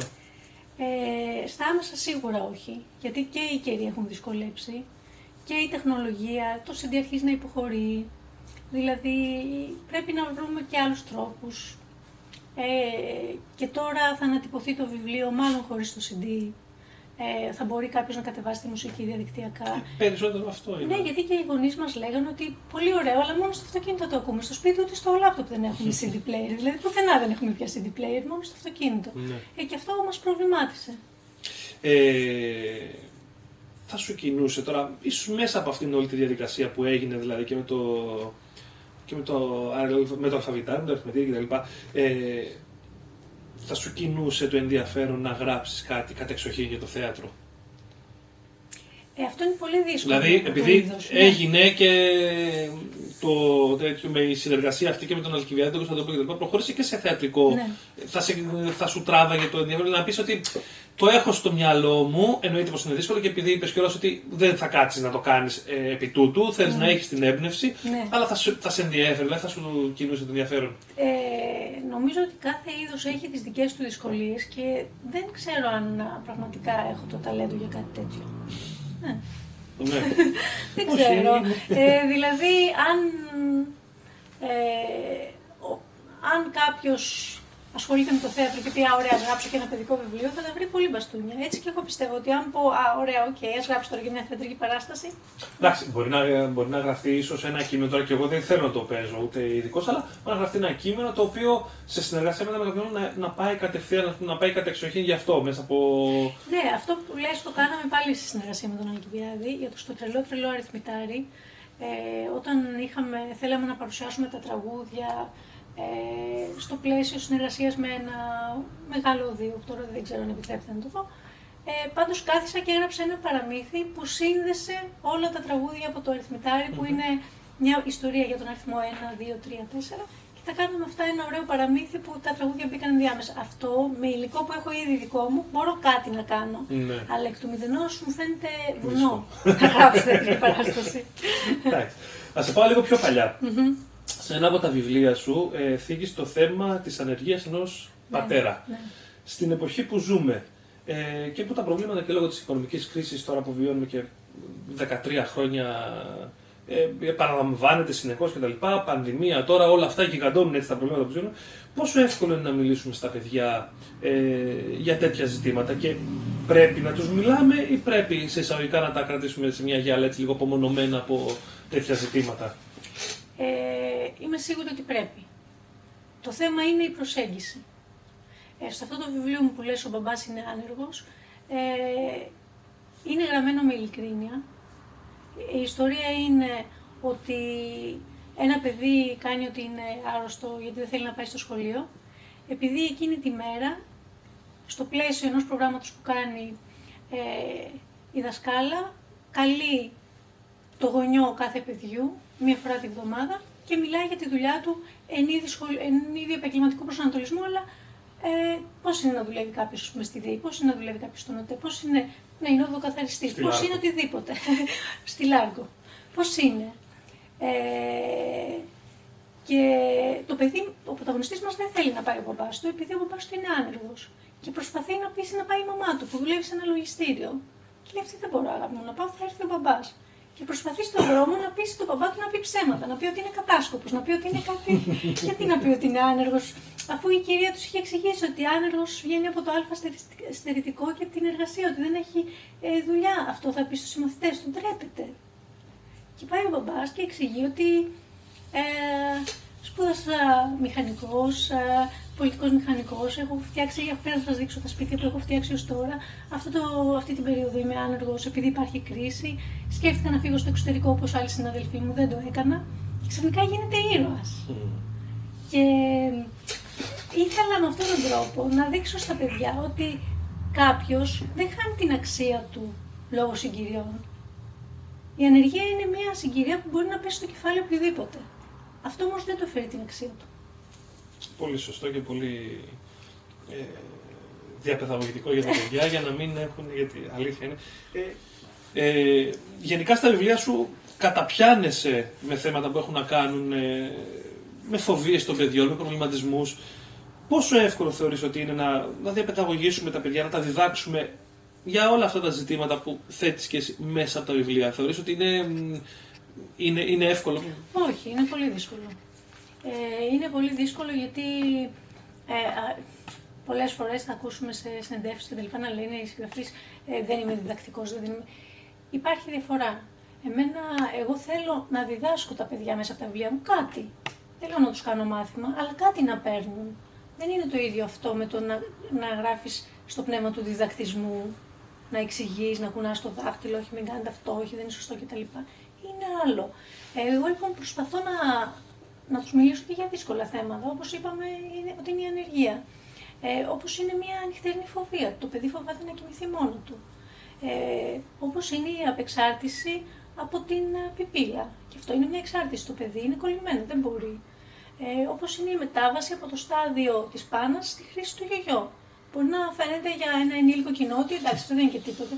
Ε, στα άμεσα σίγουρα όχι, γιατί και οι καιροί έχουν δυσκολέψει και η τεχνολογία, το CD αρχίζει να υποχωρεί, δηλαδή πρέπει να βρούμε και άλλους τρόπους. Ε, και τώρα θα ανατυπωθεί το βιβλίο μάλλον χωρίς το CD, ε, θα μπορεί κάποιος να κατεβάσει τη μουσική διαδικτυακά. Περισσότερο αυτό είναι. Ναι, γιατί και οι γονείς μας λέγανε ότι πολύ ωραίο, αλλά μόνο στο αυτοκίνητο το ακούμε. Στο σπίτι ούτε στο λάπτοπ δεν έχουμε CD player. Δηλαδή πουθενά δεν έχουμε πια CD player, μόνο στο αυτοκίνητο. Ναι. Ε, και αυτό μας προβλημάτισε. Ε, θα σου κινούσε τώρα, ίσως μέσα από αυτήν όλη τη διαδικασία που έγινε δηλαδή και με το, και με το, με το αλφαβητάρι, με το αριθμητήρι κτλ. Ε, θα σου κινούσε το ενδιαφέρον να γράψεις κάτι κατεξοχήν για το θέατρο; Ε, αυτό είναι πολύ δύσκολο. Δηλαδή, το επειδή είδος, ναι. έγινε και το τέτοιο, με η συνεργασία αυτή και με τον Αλκιβιάδη, τον Κωνσταντόπουλο κτλ. προχώρησε και σε θεατρικό. Ναι. Θα, σε, θα σου τράβαγε το ενδιαφέρον να πεις ότι το έχω στο μυαλό μου, εννοείται πως είναι δύσκολο και επειδή είπες κιόλας ότι δεν θα κάτσεις να το κάνεις ε, επί τούτου, θέλει να έχεις την έμπνευση, Ναι. αλλά θα, σου- θα σε ενδιαφέρει, δηλαδή θα σου κινούσε το ενδιαφέρον. Ε, νομίζω ότι κάθε είδος έχει τις δικές του δυσκολίες και δεν ξέρω αν α, πραγματικά έχω το ταλέντο για κάτι τέτοιο. Ναι. ναι. Δεν Όχι, ξέρω. είναι- Ε, δηλαδή, αν, ε, ο- αν κάποιος ασχολείται με το θέατρο και πει «Α, ωραία, ας γράψω και ένα παιδικό βιβλίο», θα τα βρει πολύ μπαστούνια. Έτσι και εγώ πιστεύω ότι αν πω «Α, ωραία, οκ, ας γράψω τώρα και μια θεατρική παράσταση», Εντάξει, μπορεί να, μπορεί να γραφτεί ίσως ένα κείμενο τώρα και εγώ δεν θέλω να το παίζω ούτε ειδικό, αλλά μπορεί να γραφτεί ένα κείμενο το οποίο σε συνεργασία με ένα μεγαλύτερο να, να πάει κατευθείαν, να πάει κατεξοχήν γι' αυτό μέσα από. Ναι, αυτό που λες το κάναμε πάλι στη συνεργασία με τον Αλκιβιάδη για το στο τρελό τρελό αριθμητάρι. Ε, όταν είχαμε, θέλαμε να παρουσιάσουμε τα τραγούδια ε, στο πλαίσιο συνεργασίας με ένα μεγάλο οδείο, που τώρα δεν ξέρω αν επιτρέπεται να το δω. Ε, πάντως κάθισα και έγραψα ένα παραμύθι που σύνδεσε όλα τα τραγούδια από το αριθμητάρι που είναι μια ιστορία για τον αριθμό 1, 2, 3, 4 και τα κάναμε αυτά ένα ωραίο παραμύθι που τα τραγούδια μπήκαν διάμεσα. Αυτό με υλικό που έχω ήδη δικό μου μπορώ κάτι να κάνω. Ναι. Αλλά εκ του μηδενός μου φαίνεται βουνό να γράψω τέτοια παράσταση. Εντάξει. Α σε πάω λίγο πιο παλιά. Σε ένα από τα βιβλία σου ε, θίγεις το θέμα της ανεργίας ενός πατέρα. Ναι. Στην εποχή που ζούμε ε, και που τα προβλήματα και λόγω της οικονομικής κρίσης τώρα που βιώνουμε και 13 χρόνια ε, επαναλαμβάνεται συνεχώς κτλ. Πανδημία τώρα, όλα αυτά γιγαντώνουν έτσι τα προβλήματα που ζούμε. Πόσο εύκολο είναι να μιλήσουμε στα παιδιά ε, για τέτοια ζητήματα και πρέπει να τους μιλάμε ή πρέπει σε εισαγωγικά να τα κρατήσουμε σε μια γυάλα έτσι λίγο απομονωμένα από τέτοια ζητήματα; Ε, είμαι σίγουρη ότι πρέπει. Το θέμα είναι η προσέγγιση. Ε, σε αυτό το βιβλίο μου που λες ο μπαμπάς είναι άνεργος, ε, είναι γραμμένο με ειλικρίνεια. Η ιστορία είναι ότι ένα παιδί κάνει ότι είναι άρρωστο γιατί δεν θέλει να πάει στο σχολείο. Επειδή εκείνη τη μέρα, στο πλαίσιο ενός προγράμματος που κάνει ε, η δασκάλα, καλεί το γονιό κάθε παιδιού μία φορά τη βδομάδα και μιλάει για τη δουλειά του εν είδη, σχολ... εν είδη επαγγελματικού προσανατολισμού, αλλά ε, πώς είναι να δουλεύει κάποιος με στη ΔΕΗ, πώς είναι να δουλεύει κάποιος στον ΟΤΕ, πώς είναι να είναι οδοκαθαριστής, Στη πώς Λάρκο. είναι οτιδήποτε. στη Λάρκο. Πώς είναι. Ε, και το παιδί, ο πρωταγωνιστής μας δεν θέλει να πάει ο μπαμπάς του, επειδή ο μπαμπάς του είναι άνεργος. Και προσπαθεί να πείσει να πάει η μαμά του, που δουλεύει σε ένα λογιστήριο. Και λέει αυτή δεν μπορώ αγάπη μου να πάω, θα έρθει ο μπαμπάς. Και προσπαθεί στον δρόμο να πείσει τον μπαμπά του να πει ψέματα, να πει ότι είναι κατάσκοπος, να πει ότι είναι κάτι. Γιατί να πει ότι είναι άνεργος, αφού η κυρία τους είχε εξηγήσει ότι άνεργος βγαίνει από το Α στερητικό και από την εργασία, ότι δεν έχει ε, δουλειά. Αυτό θα πει στους συμμαθητές του, ντρέπεται. Και πάει ο μπαμπάς και εξηγεί ότι ε, σπούδασα μηχανικός, ε, πολιτικός μηχανικός. Έχω φτιάξει, έχω πέρα να σας δείξω τα σπίτια που έχω φτιάξει ως τώρα. Αυτό το, αυτή την περίοδο είμαι άνεργος επειδή υπάρχει κρίση. Σκέφτηκα να φύγω στο εξωτερικό όπως άλλοι συναδελφοί μου, δεν το έκανα. Και ξαφνικά γίνεται ήρωας. Και ήθελα με αυτόν τον τρόπο να δείξω στα παιδιά ότι κάποιος δεν χάνει την αξία του λόγω συγκυριών. Η ανεργία είναι μια συγκυρία που μπορεί να πέσει στο κεφάλι οποιοδήποτε. Αυτό όμως δεν το φέρει την αξία του πολύ σωστό και πολύ ε, διαπαιδαγωγητικό για τα παιδιά για να μην έχουν, γιατί αλήθεια είναι. Ε, ε, γενικά στα βιβλία σου καταπιάνεσαι με θέματα που έχουν να κάνουν ε, με φοβίες των παιδιών, με προβληματισμούς. Πόσο εύκολο θεωρείς ότι είναι να, να διαπαιδαγωγήσουμε τα παιδιά, να τα διδάξουμε για όλα αυτά τα ζητήματα που θέτεις και εσύ μέσα από τα βιβλία; Θεωρείς ότι είναι, είναι, είναι εύκολο; Όχι, είναι πολύ δύσκολο. Ε, είναι πολύ δύσκολο γιατί ε, πολλές φορές θα ακούσουμε σε συνεντεύξεις και τα λοιπά να λένε οι συγγραφείς ε, δεν είμαι διδακτικός, δεν είμαι... Υπάρχει διαφορά. Εμένα, εγώ θέλω να διδάσκω τα παιδιά μέσα από τα βιβλία μου κάτι. Δεν λέω να τους κάνω μάθημα, αλλά κάτι να παίρνουν. Δεν είναι το ίδιο αυτό με το να, να γράφεις στο πνεύμα του διδακτισμού, να εξηγείς, να κουνάς το δάχτυλο, όχι μην κάνετε αυτό, όχι δεν είναι σωστό κτλ. Είναι άλλο. Εγώ λοιπόν προσπαθώ να να τους μιλήσω και για δύσκολα θέματα, όπως είπαμε είναι, ότι είναι η ανεργία. Ε, όπως είναι μια ανοιχτερή φοβία, το παιδί φοβάται να κοιμηθεί μόνο του. Ε, όπως είναι η απεξάρτηση από την ε, πιπίλα. Και αυτό είναι μια εξάρτηση. Το παιδί είναι κολλημένο, δεν μπορεί. Ε, όπως είναι η μετάβαση από το στάδιο της πάνας στη χρήση του γιογιό. Μπορεί να φαίνεται για ένα ενήλικο κοινό ότι εντάξει, αυτό δεν είναι και τίποτα.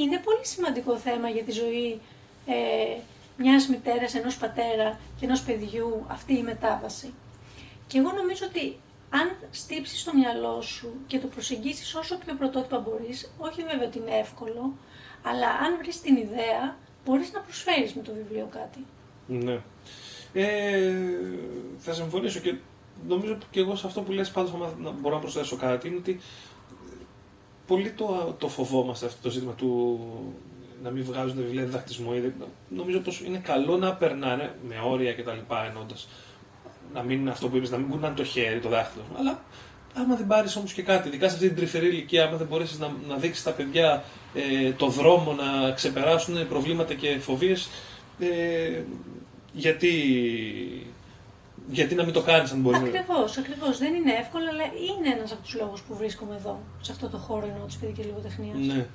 Είναι πολύ σημαντικό θέμα για τη ζωή ε, μιας μητέρας, ενός πατέρα και ενός παιδιού αυτή η μετάβαση. Και εγώ νομίζω ότι αν στύψεις το μυαλό σου και το προσεγγίσεις όσο πιο πρωτότυπα μπορείς, όχι βέβαια ότι είναι εύκολο, αλλά αν βρεις την ιδέα, μπορείς να προσφέρεις με το βιβλίο κάτι. Ναι. Ε, θα συμφωνήσω και νομίζω και εγώ σε αυτό που λες πάντως να μπορώ να προσθέσω κάτι είναι ότι πολύ το, το φοβόμαστε αυτό το ζήτημα του να μην βγάζουν βιβλία διδακτισμό. Νομίζω πως είναι καλό να περνάνε με όρια κτλ. ενώντας. Να μην είναι αυτό που είπες, να μην κουνάνε το χέρι, το δάχτυλο. Αλλά άμα δεν πάρεις όμως και κάτι, ειδικά σε αυτή την τρυφερή ηλικία, άμα δεν μπορέσεις να, να δείξεις τα παιδιά ε, το δρόμο να ξεπεράσουν προβλήματα και φοβίες, ε, γιατί, γιατί να μην το κάνεις αν μπορεί. Ακριβώς, ακριβώς. Δεν είναι εύκολο, αλλά είναι ένας από τους λόγους που βρίσκομαι εδώ, σε αυτό το χώρο ενώ της παιδικής λογοτεχνίας. Ναι.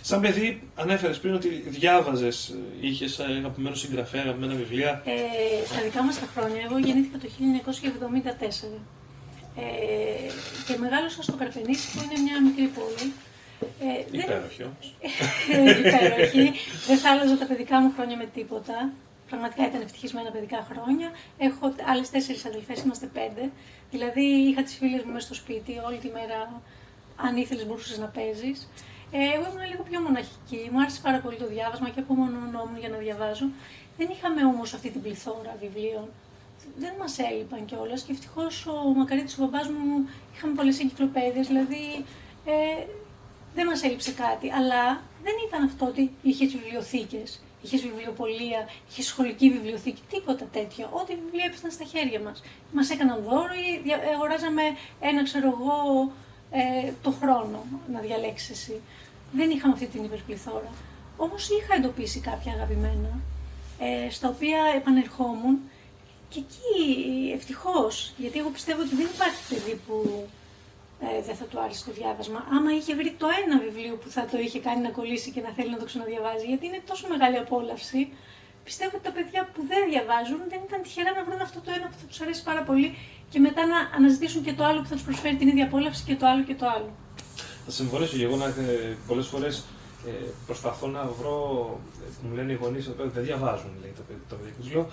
Σαν παιδί, ανέφερες πριν ότι διάβαζες, είχες αγαπημένο συγγραφέα, αγαπημένα βιβλία. Ε, στα δικά μας τα χρόνια, εγώ γεννήθηκα το 1974. Ε, και μεγάλωσα στο Καρπενήσι που είναι μια μικρή πόλη. Ε, υπέροχη όμως. υπέροχη. δεν θα άλλαζα τα παιδικά μου χρόνια με τίποτα. Πραγματικά ήταν ευτυχισμένα παιδικά χρόνια. Έχω άλλες τέσσερις αδελφές, είμαστε πέντε. Δηλαδή είχα τις φίλες μου μέσα στο σπίτι όλη τη μέρα. Αν ήθελες, μπορούσες να παίζεις. Ε, εγώ ήμουν λίγο πιο μοναχική, μου άρεσε πάρα πολύ το διάβασμα και απομονωνόμουν για να διαβάζω. Δεν είχαμε όμως αυτή την πληθώρα βιβλίων. Δεν μας έλειπαν κιόλας και ευτυχώς ο Μακαρίτης, ο μπαμπάς μου, είχαμε πολλές εγκυκλοπαίδειες, δηλαδή ε, δεν μας έλειψε κάτι. Αλλά δεν ήταν αυτό ότι είχες βιβλιοθήκες, είχες βιβλιοπολία, είχες σχολική βιβλιοθήκη, τίποτα τέτοιο. Ό,τι βιβλία έπεσαν στα χέρια μας. Μας έκαναν δώρο ή αγοράζαμε ένα, ξέρω εγώ, ε, το χρόνο να διαλέξεις εσύ. Δεν είχαμε αυτή την υπερπληθώρα. Όμως είχα εντοπίσει κάποια αγαπημένα, ε, στα οποία επανερχόμουν και εκεί ευτυχώς, γιατί εγώ πιστεύω ότι δεν υπάρχει παιδί που ε, δεν θα του άρεσε το διάβασμα. Άμα είχε βρει το ένα βιβλίο που θα το είχε κάνει να κολλήσει και να θέλει να το ξαναδιαβάζει, γιατί είναι τόσο μεγάλη απόλαυση, πιστεύω ότι τα παιδιά που δεν διαβάζουν δεν ήταν τυχερά να βρουν αυτό το ένα που θα τους αρέσει πάρα πολύ και μετά να αναζητήσουν και το άλλο που θα τους προσφέρει την ίδια απόλαυση και το άλλο και το άλλο. Θα συμφωνήσω και εγώ να ε, πολλές φορές ε, προσπαθώ να βρω. Ε, μου λένε οι γονείς ότι δεν διαβάζουν, λέει το παιδί. Το παιδί. Τους λέω,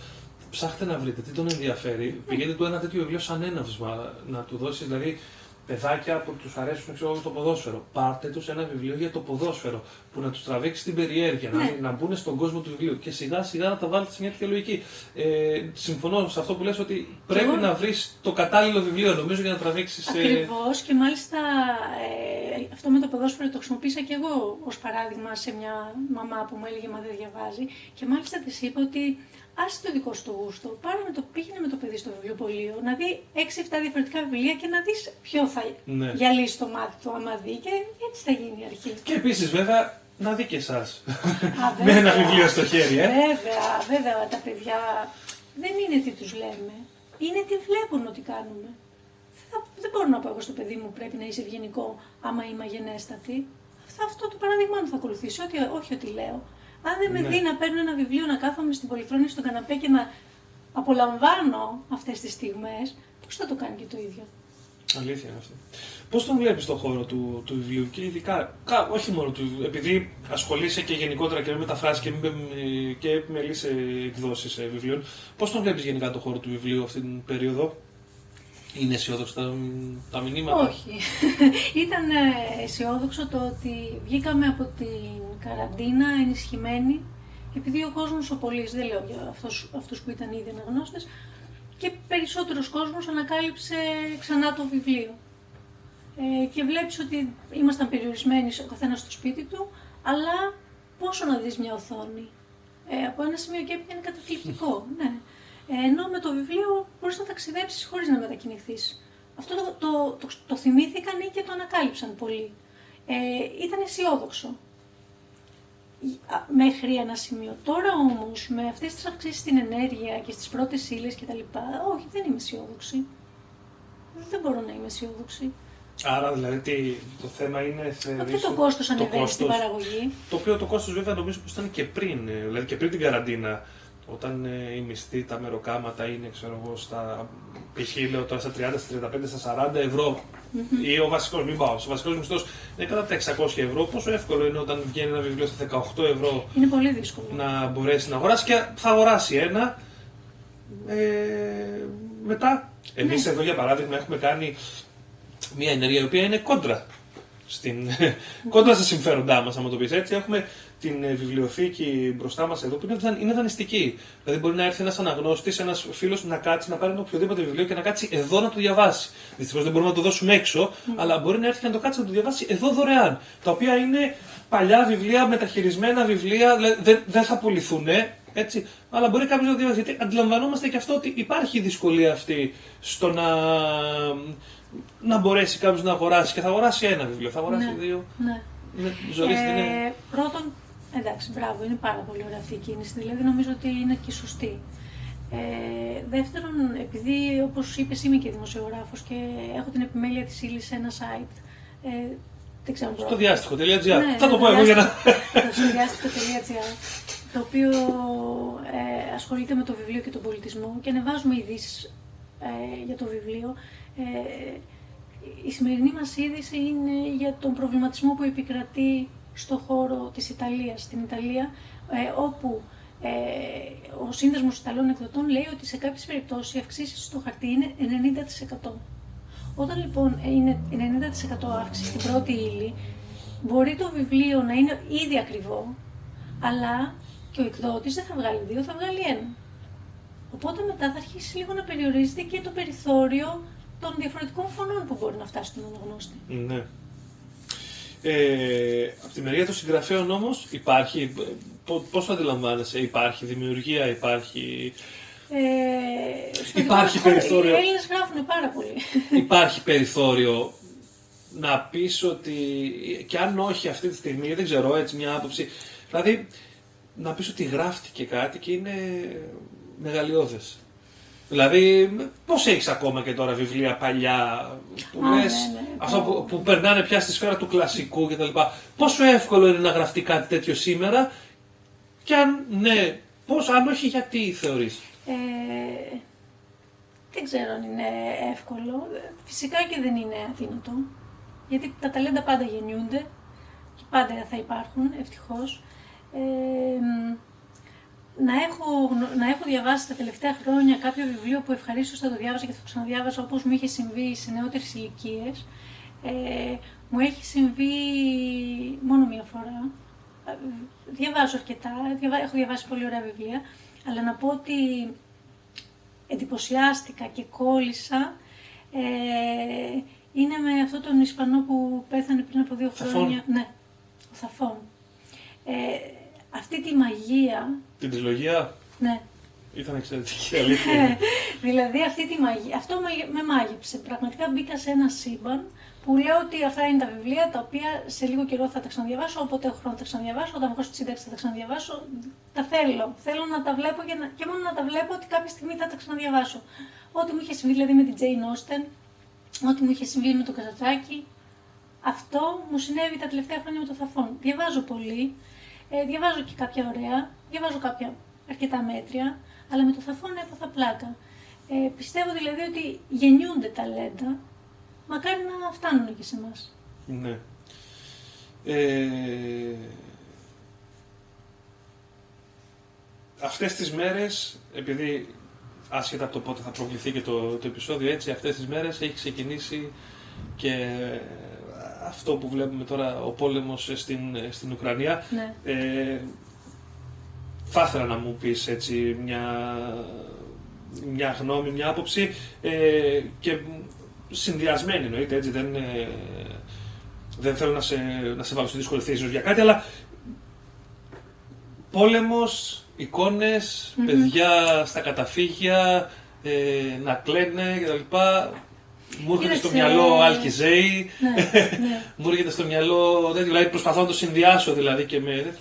ψάχτε να βρείτε τι τον ενδιαφέρει. Πηγαίνετε του ένα τέτοιο βιβλίο σαν έναυσμα να του δώσεις. Δηλαδή, παιδάκια που τους αρέσουν ξέρω, το ποδόσφαιρο. Πάρτε τους ένα βιβλίο για το ποδόσφαιρο που να τους τραβήξει την περιέργεια, Ναι. να, να μπουν στον κόσμο του βιβλίου και σιγά σιγά να τα βάλετε σε μια τέτοια λογική. Ε, συμφωνώ σε αυτό που λες ότι πρέπει εγώ- να βρεις το κατάλληλο βιβλίο νομίζω για να τραβήξεις. Ακριβώς και μάλιστα ε, αυτό με το ποδόσφαιρο το χρησιμοποίησα και εγώ ως παράδειγμα σε μια μαμά που μου έλεγε Μα δεν διαβάζει. Και μάλιστα της είπα ότι άσε το δικό σου το γούστο. Πάρε με το, πήγαινε με το παιδί στο βιβλιοπωλείο να δει 6-7 διαφορετικά βιβλία και να δεις ποιο θα Ναι. γυαλίσει το μάτι του άμα δει και έτσι θα γίνει η αρχή. Και επίσης βέβαια να δει και εσάς. Α, με ένα βέβαια. βιβλίο στο χέρι, ε. Βέβαια, βέβαια τα παιδιά δεν είναι τι τους λέμε. Είναι τι βλέπουν ότι κάνουμε. Θα, δεν μπορώ να πω εγώ στο παιδί μου πρέπει να είσαι ευγενικό άμα είμαι αγενέστατη. Αυτό, αυτό το παράδειγμα μου θα ακολουθήσει, ότι, όχι ότι λέω. Αν δεν με Ναι. δει να παίρνω ένα βιβλίο, να κάθομαι στην πολυθρόνη στον καναπέ και να απολαμβάνω αυτές τις στιγμές, πώς θα το κάνει και το ίδιο; Αλήθεια είναι αυτό. Πώς τον βλέπεις τον χώρο του, του βιβλίου και ειδικά, κα- όχι μόνο του, επειδή ασχολείσαι και γενικότερα και με μεταφράσεις και με, και επιμελεί σε εκδόσεις ε, βιβλίων, πώς τον βλέπεις γενικά τον χώρο του βιβλίου αυτή την περίοδο, Είναι αισιόδοξα τα, τα μηνύματα; Όχι. Ήταν ε, αισιόδοξο το ότι βγήκαμε από την καραντίνα ενισχυμένοι, επειδή ο κόσμος ο πολύς, δεν λέω για αυτούς, αυτούς που ήταν ήδη αναγνώστες, και περισσότερος κόσμος ανακάλυψε ξανά το βιβλίο. Ε, και βλέπεις ότι ήμασταν περιορισμένοι ο καθένας στο σπίτι του, αλλά πόσο να δεις μια οθόνη. Ε, από ένα σημείο και έπειτα είναι καταθλιπτικό, ναι. Ε, ενώ με το βιβλίο μπορείς να ταξιδέψεις χωρίς να μετακινηθείς. Αυτό το, το, το, το θυμήθηκαν ή και το ανακάλυψαν πολύ. Ε, ήταν αισιόδοξο. Α, Μέχρι ένα σημείο. Τώρα όμως, με αυτές τις αυξήσεις στην ενέργεια και στις πρώτες ύλες και τα λοιπά, όχι, δεν είμαι αισιόδοξη. Δεν μπορώ να είμαι αισιόδοξη. Άρα δηλαδή τι, το θέμα είναι θεωρείς Ότι το ότι κόστος το ανεβαίνει στην κόστος- παραγωγή. Το οποίο το κόστος βέβαια νομίζω πως ήταν και πριν, ε, δηλαδή και πριν την καραντίνα, όταν ε, οι μισθοί, τα μεροκάματα είναι ξέρω εγώ στα π.χ. λέω τώρα στα 30, στα 35, στα 40 ευρώ ή ο βασικός, μην πάω, ο βασικός μισθός είναι κατά τα 600 ευρώ, πόσο εύκολο είναι όταν βγαίνει ένα βιβλίο στα 18 ευρώ Είναι πολύ δύσκολο. να μπορέσει να αγοράσεις και θα αγοράσει ένα. Ε, μετά, εμείς Ναι. εδώ για παράδειγμα έχουμε κάνει μια ενέργεια η οποία είναι κόντρα. Στην, κόντρα στα συμφέροντά μας, άμα το πεις έτσι. Έχουμε την ε, βιβλιοθήκη μπροστά μας εδώ που είναι, δαν- είναι δανειστική. Δηλαδή μπορεί να έρθει ένας αναγνώστης, ένας φίλος να κάτσει, να πάρει ένα οποιοδήποτε βιβλίο και να κάτσει εδώ να το διαβάσει. Δυστυχώς δεν μπορούμε να το δώσουμε έξω, αλλά μπορεί να έρθει και να το κάτσει να το διαβάσει εδώ δωρεάν. Τα οποία είναι παλιά βιβλία, μεταχειρισμένα βιβλία, δηλαδή δεν, δεν θα πουληθούν, έτσι, αλλά μπορεί κάποιος να το διαβάσει. Γιατί αντιλαμβανόμαστε και αυτό ότι υπάρχει δυσκολία αυτή στο να, να μπορέσει κάποιος να αγοράσει και θα αγοράσει ένα βιβλίο, θα αγοράσει Ναι. δύο. Ναι. Είναι, ζωής δεν είναι. Ε, πρώτον, εντάξει, μπράβο, είναι πάρα πολύ ωραία αυτή η κίνηση. Δηλαδή, νομίζω ότι είναι και σωστή. Ε, δεύτερον, επειδή όπως είπες, είμαι και δημοσιογράφος και έχω την επιμέλεια της ύλη σε ένα site. Ε, δεν ξέρω αν Στο μπορώ- διάστημα.gr. Ναι, θα το ναι, πω εγώ για να. Στο διάστημα.gr, το οποίο ε, ασχολείται με το βιβλίο και τον πολιτισμό και ανεβάζουμε ειδήσεις ε, για το βιβλίο. Ε, η σημερινή μας είδηση είναι για τον προβληματισμό που επικρατεί στο χώρο της Ιταλίας, στην Ιταλία, ε, όπου ε, ο Σύνδεσμος Ιταλών Εκδοτών λέει ότι σε κάποιες περιπτώσεις οι αυξήσεις στο χαρτί είναι 90%. Όταν λοιπόν είναι 90% αύξηση στην πρώτη ύλη, μπορεί το βιβλίο να είναι ήδη ακριβό, αλλά και ο εκδότης δεν θα βγάλει δύο, θα βγάλει ένα. Οπότε μετά θα αρχίσει λίγο να περιορίζεται και το περιθώριο των διαφορετικών φωνών που μπορεί να φτάσει στον αναγνώστη. Ναι. Ε, από τη μεριά των συγγραφέων όμως υπάρχει. Πώς το αντιλαμβάνεσαι, υπάρχει δημιουργία, υπάρχει, Ε, στο Υπάρχει δικό μας χώρο περιθώριο. Οι Έλληνες γράφουν πάρα πολύ. υπάρχει περιθώριο να πεις ότι και αν όχι αυτή τη στιγμή, δεν ξέρω έτσι μια άποψη, δηλαδή να πεις ότι γράφτηκε κάτι και είναι μεγαλειώδες. Δηλαδή, πώς έχεις ακόμα και τώρα βιβλία παλιά που Α, λες, ναι, ναι. αυτό που, που περνάνε πια στη σφαίρα του κλασικού κτλ. Πόσο εύκολο είναι να γραφτεί κάτι τέτοιο σήμερα και αν ναι, πώς, αν όχι γιατί θεωρείς; Ε, δεν ξέρω αν είναι εύκολο. Φυσικά και δεν είναι αδύνατο. Γιατί τα ταλέντα πάντα γεννιούνται και πάντα θα υπάρχουν, ευτυχώς. Ε, μ, να έχω, γνω- να έχω διαβάσει τα τελευταία χρόνια κάποιο βιβλίο που ευχαρίστω θα το διάβαζα και θα το ξαναδιάβαζα όπως μου είχε συμβεί σε νεότερες ηλικίες. Ε, μου έχει συμβεί μόνο μία φορά. Ε, Διαβάζω αρκετά, διαβα- έχω διαβάσει πολύ ωραία βιβλία, αλλά να πω ότι εντυπωσιάστηκα και κόλλησα ε, είναι με αυτόν τον Ισπανό που πέθανε πριν από δύο Θαφών. χρόνια. Ναι, ο Θαφών. Ε, αυτή τη μαγεία, Την τριλογία ναι, ήταν εξαιρετική αλήθεια. ε, δηλαδή αυτή τη μαγεία, αυτό με, με μάγεψε. Πραγματικά μπήκα σε ένα σύμπαν που λέω ότι αυτά είναι τα βιβλία τα οποία σε λίγο καιρό θα τα ξαναδιαβάσω, όποτε έχω χρόνο θα τα ξαναδιαβάσω, όταν βγω στη σύνταξη θα τα ξαναδιαβάσω. Τα θέλω. Θέλω να τα βλέπω και, να, και μόνο να τα βλέπω ότι κάποια στιγμή θα τα ξαναδιαβάσω. Ό,τι μου είχε συμβεί δηλαδή με την Jane Austen, ό,τι μου είχε συμβεί με το Καζατζάκι, αυτό μου συνέβη τα τελευταία χρόνια με το Θαφόν. Διαβάζω πολύ, ε, διαβάζω και κάποια ωραία, διαβάζω κάποια αρκετά μέτρια, αλλά με το Θαφόν έπαθα πλάκα. Ε, πιστεύω δηλαδή ότι γεννιούνται ταλέντα, μακάρι να φτάνουν και σε εμάς. Ναι. Ε, αυτές τις μέρες, επειδή άσχετα από το πότε θα προβληθεί και το, το επεισόδιο έτσι, αυτές τις μέρες έχει ξεκινήσει και αυτό που βλέπουμε τώρα, ο πόλεμος στην, στην Ουκρανία. Ναι. Ε, θα ήθελα να μου πεις έτσι μια, μια γνώμη, μια άποψη ε, και συνδυασμένη εννοείται έτσι, δεν, ε, δεν θέλω να σε, να σε βάλω σε δύσκολη θέση ίσως για κάτι, αλλά πόλεμος, εικόνες, Μμμ. παιδιά στα καταφύγια, ε, να κλαίνε κτλ. Μου έρχεται στο Κοίταξε, μυαλό Αλκιζέη, ναι, ναι. μου έρχεται στο μυαλό, τέτοιο, δηλαδή προσπαθώ να το συνδυάσω δηλαδή και με...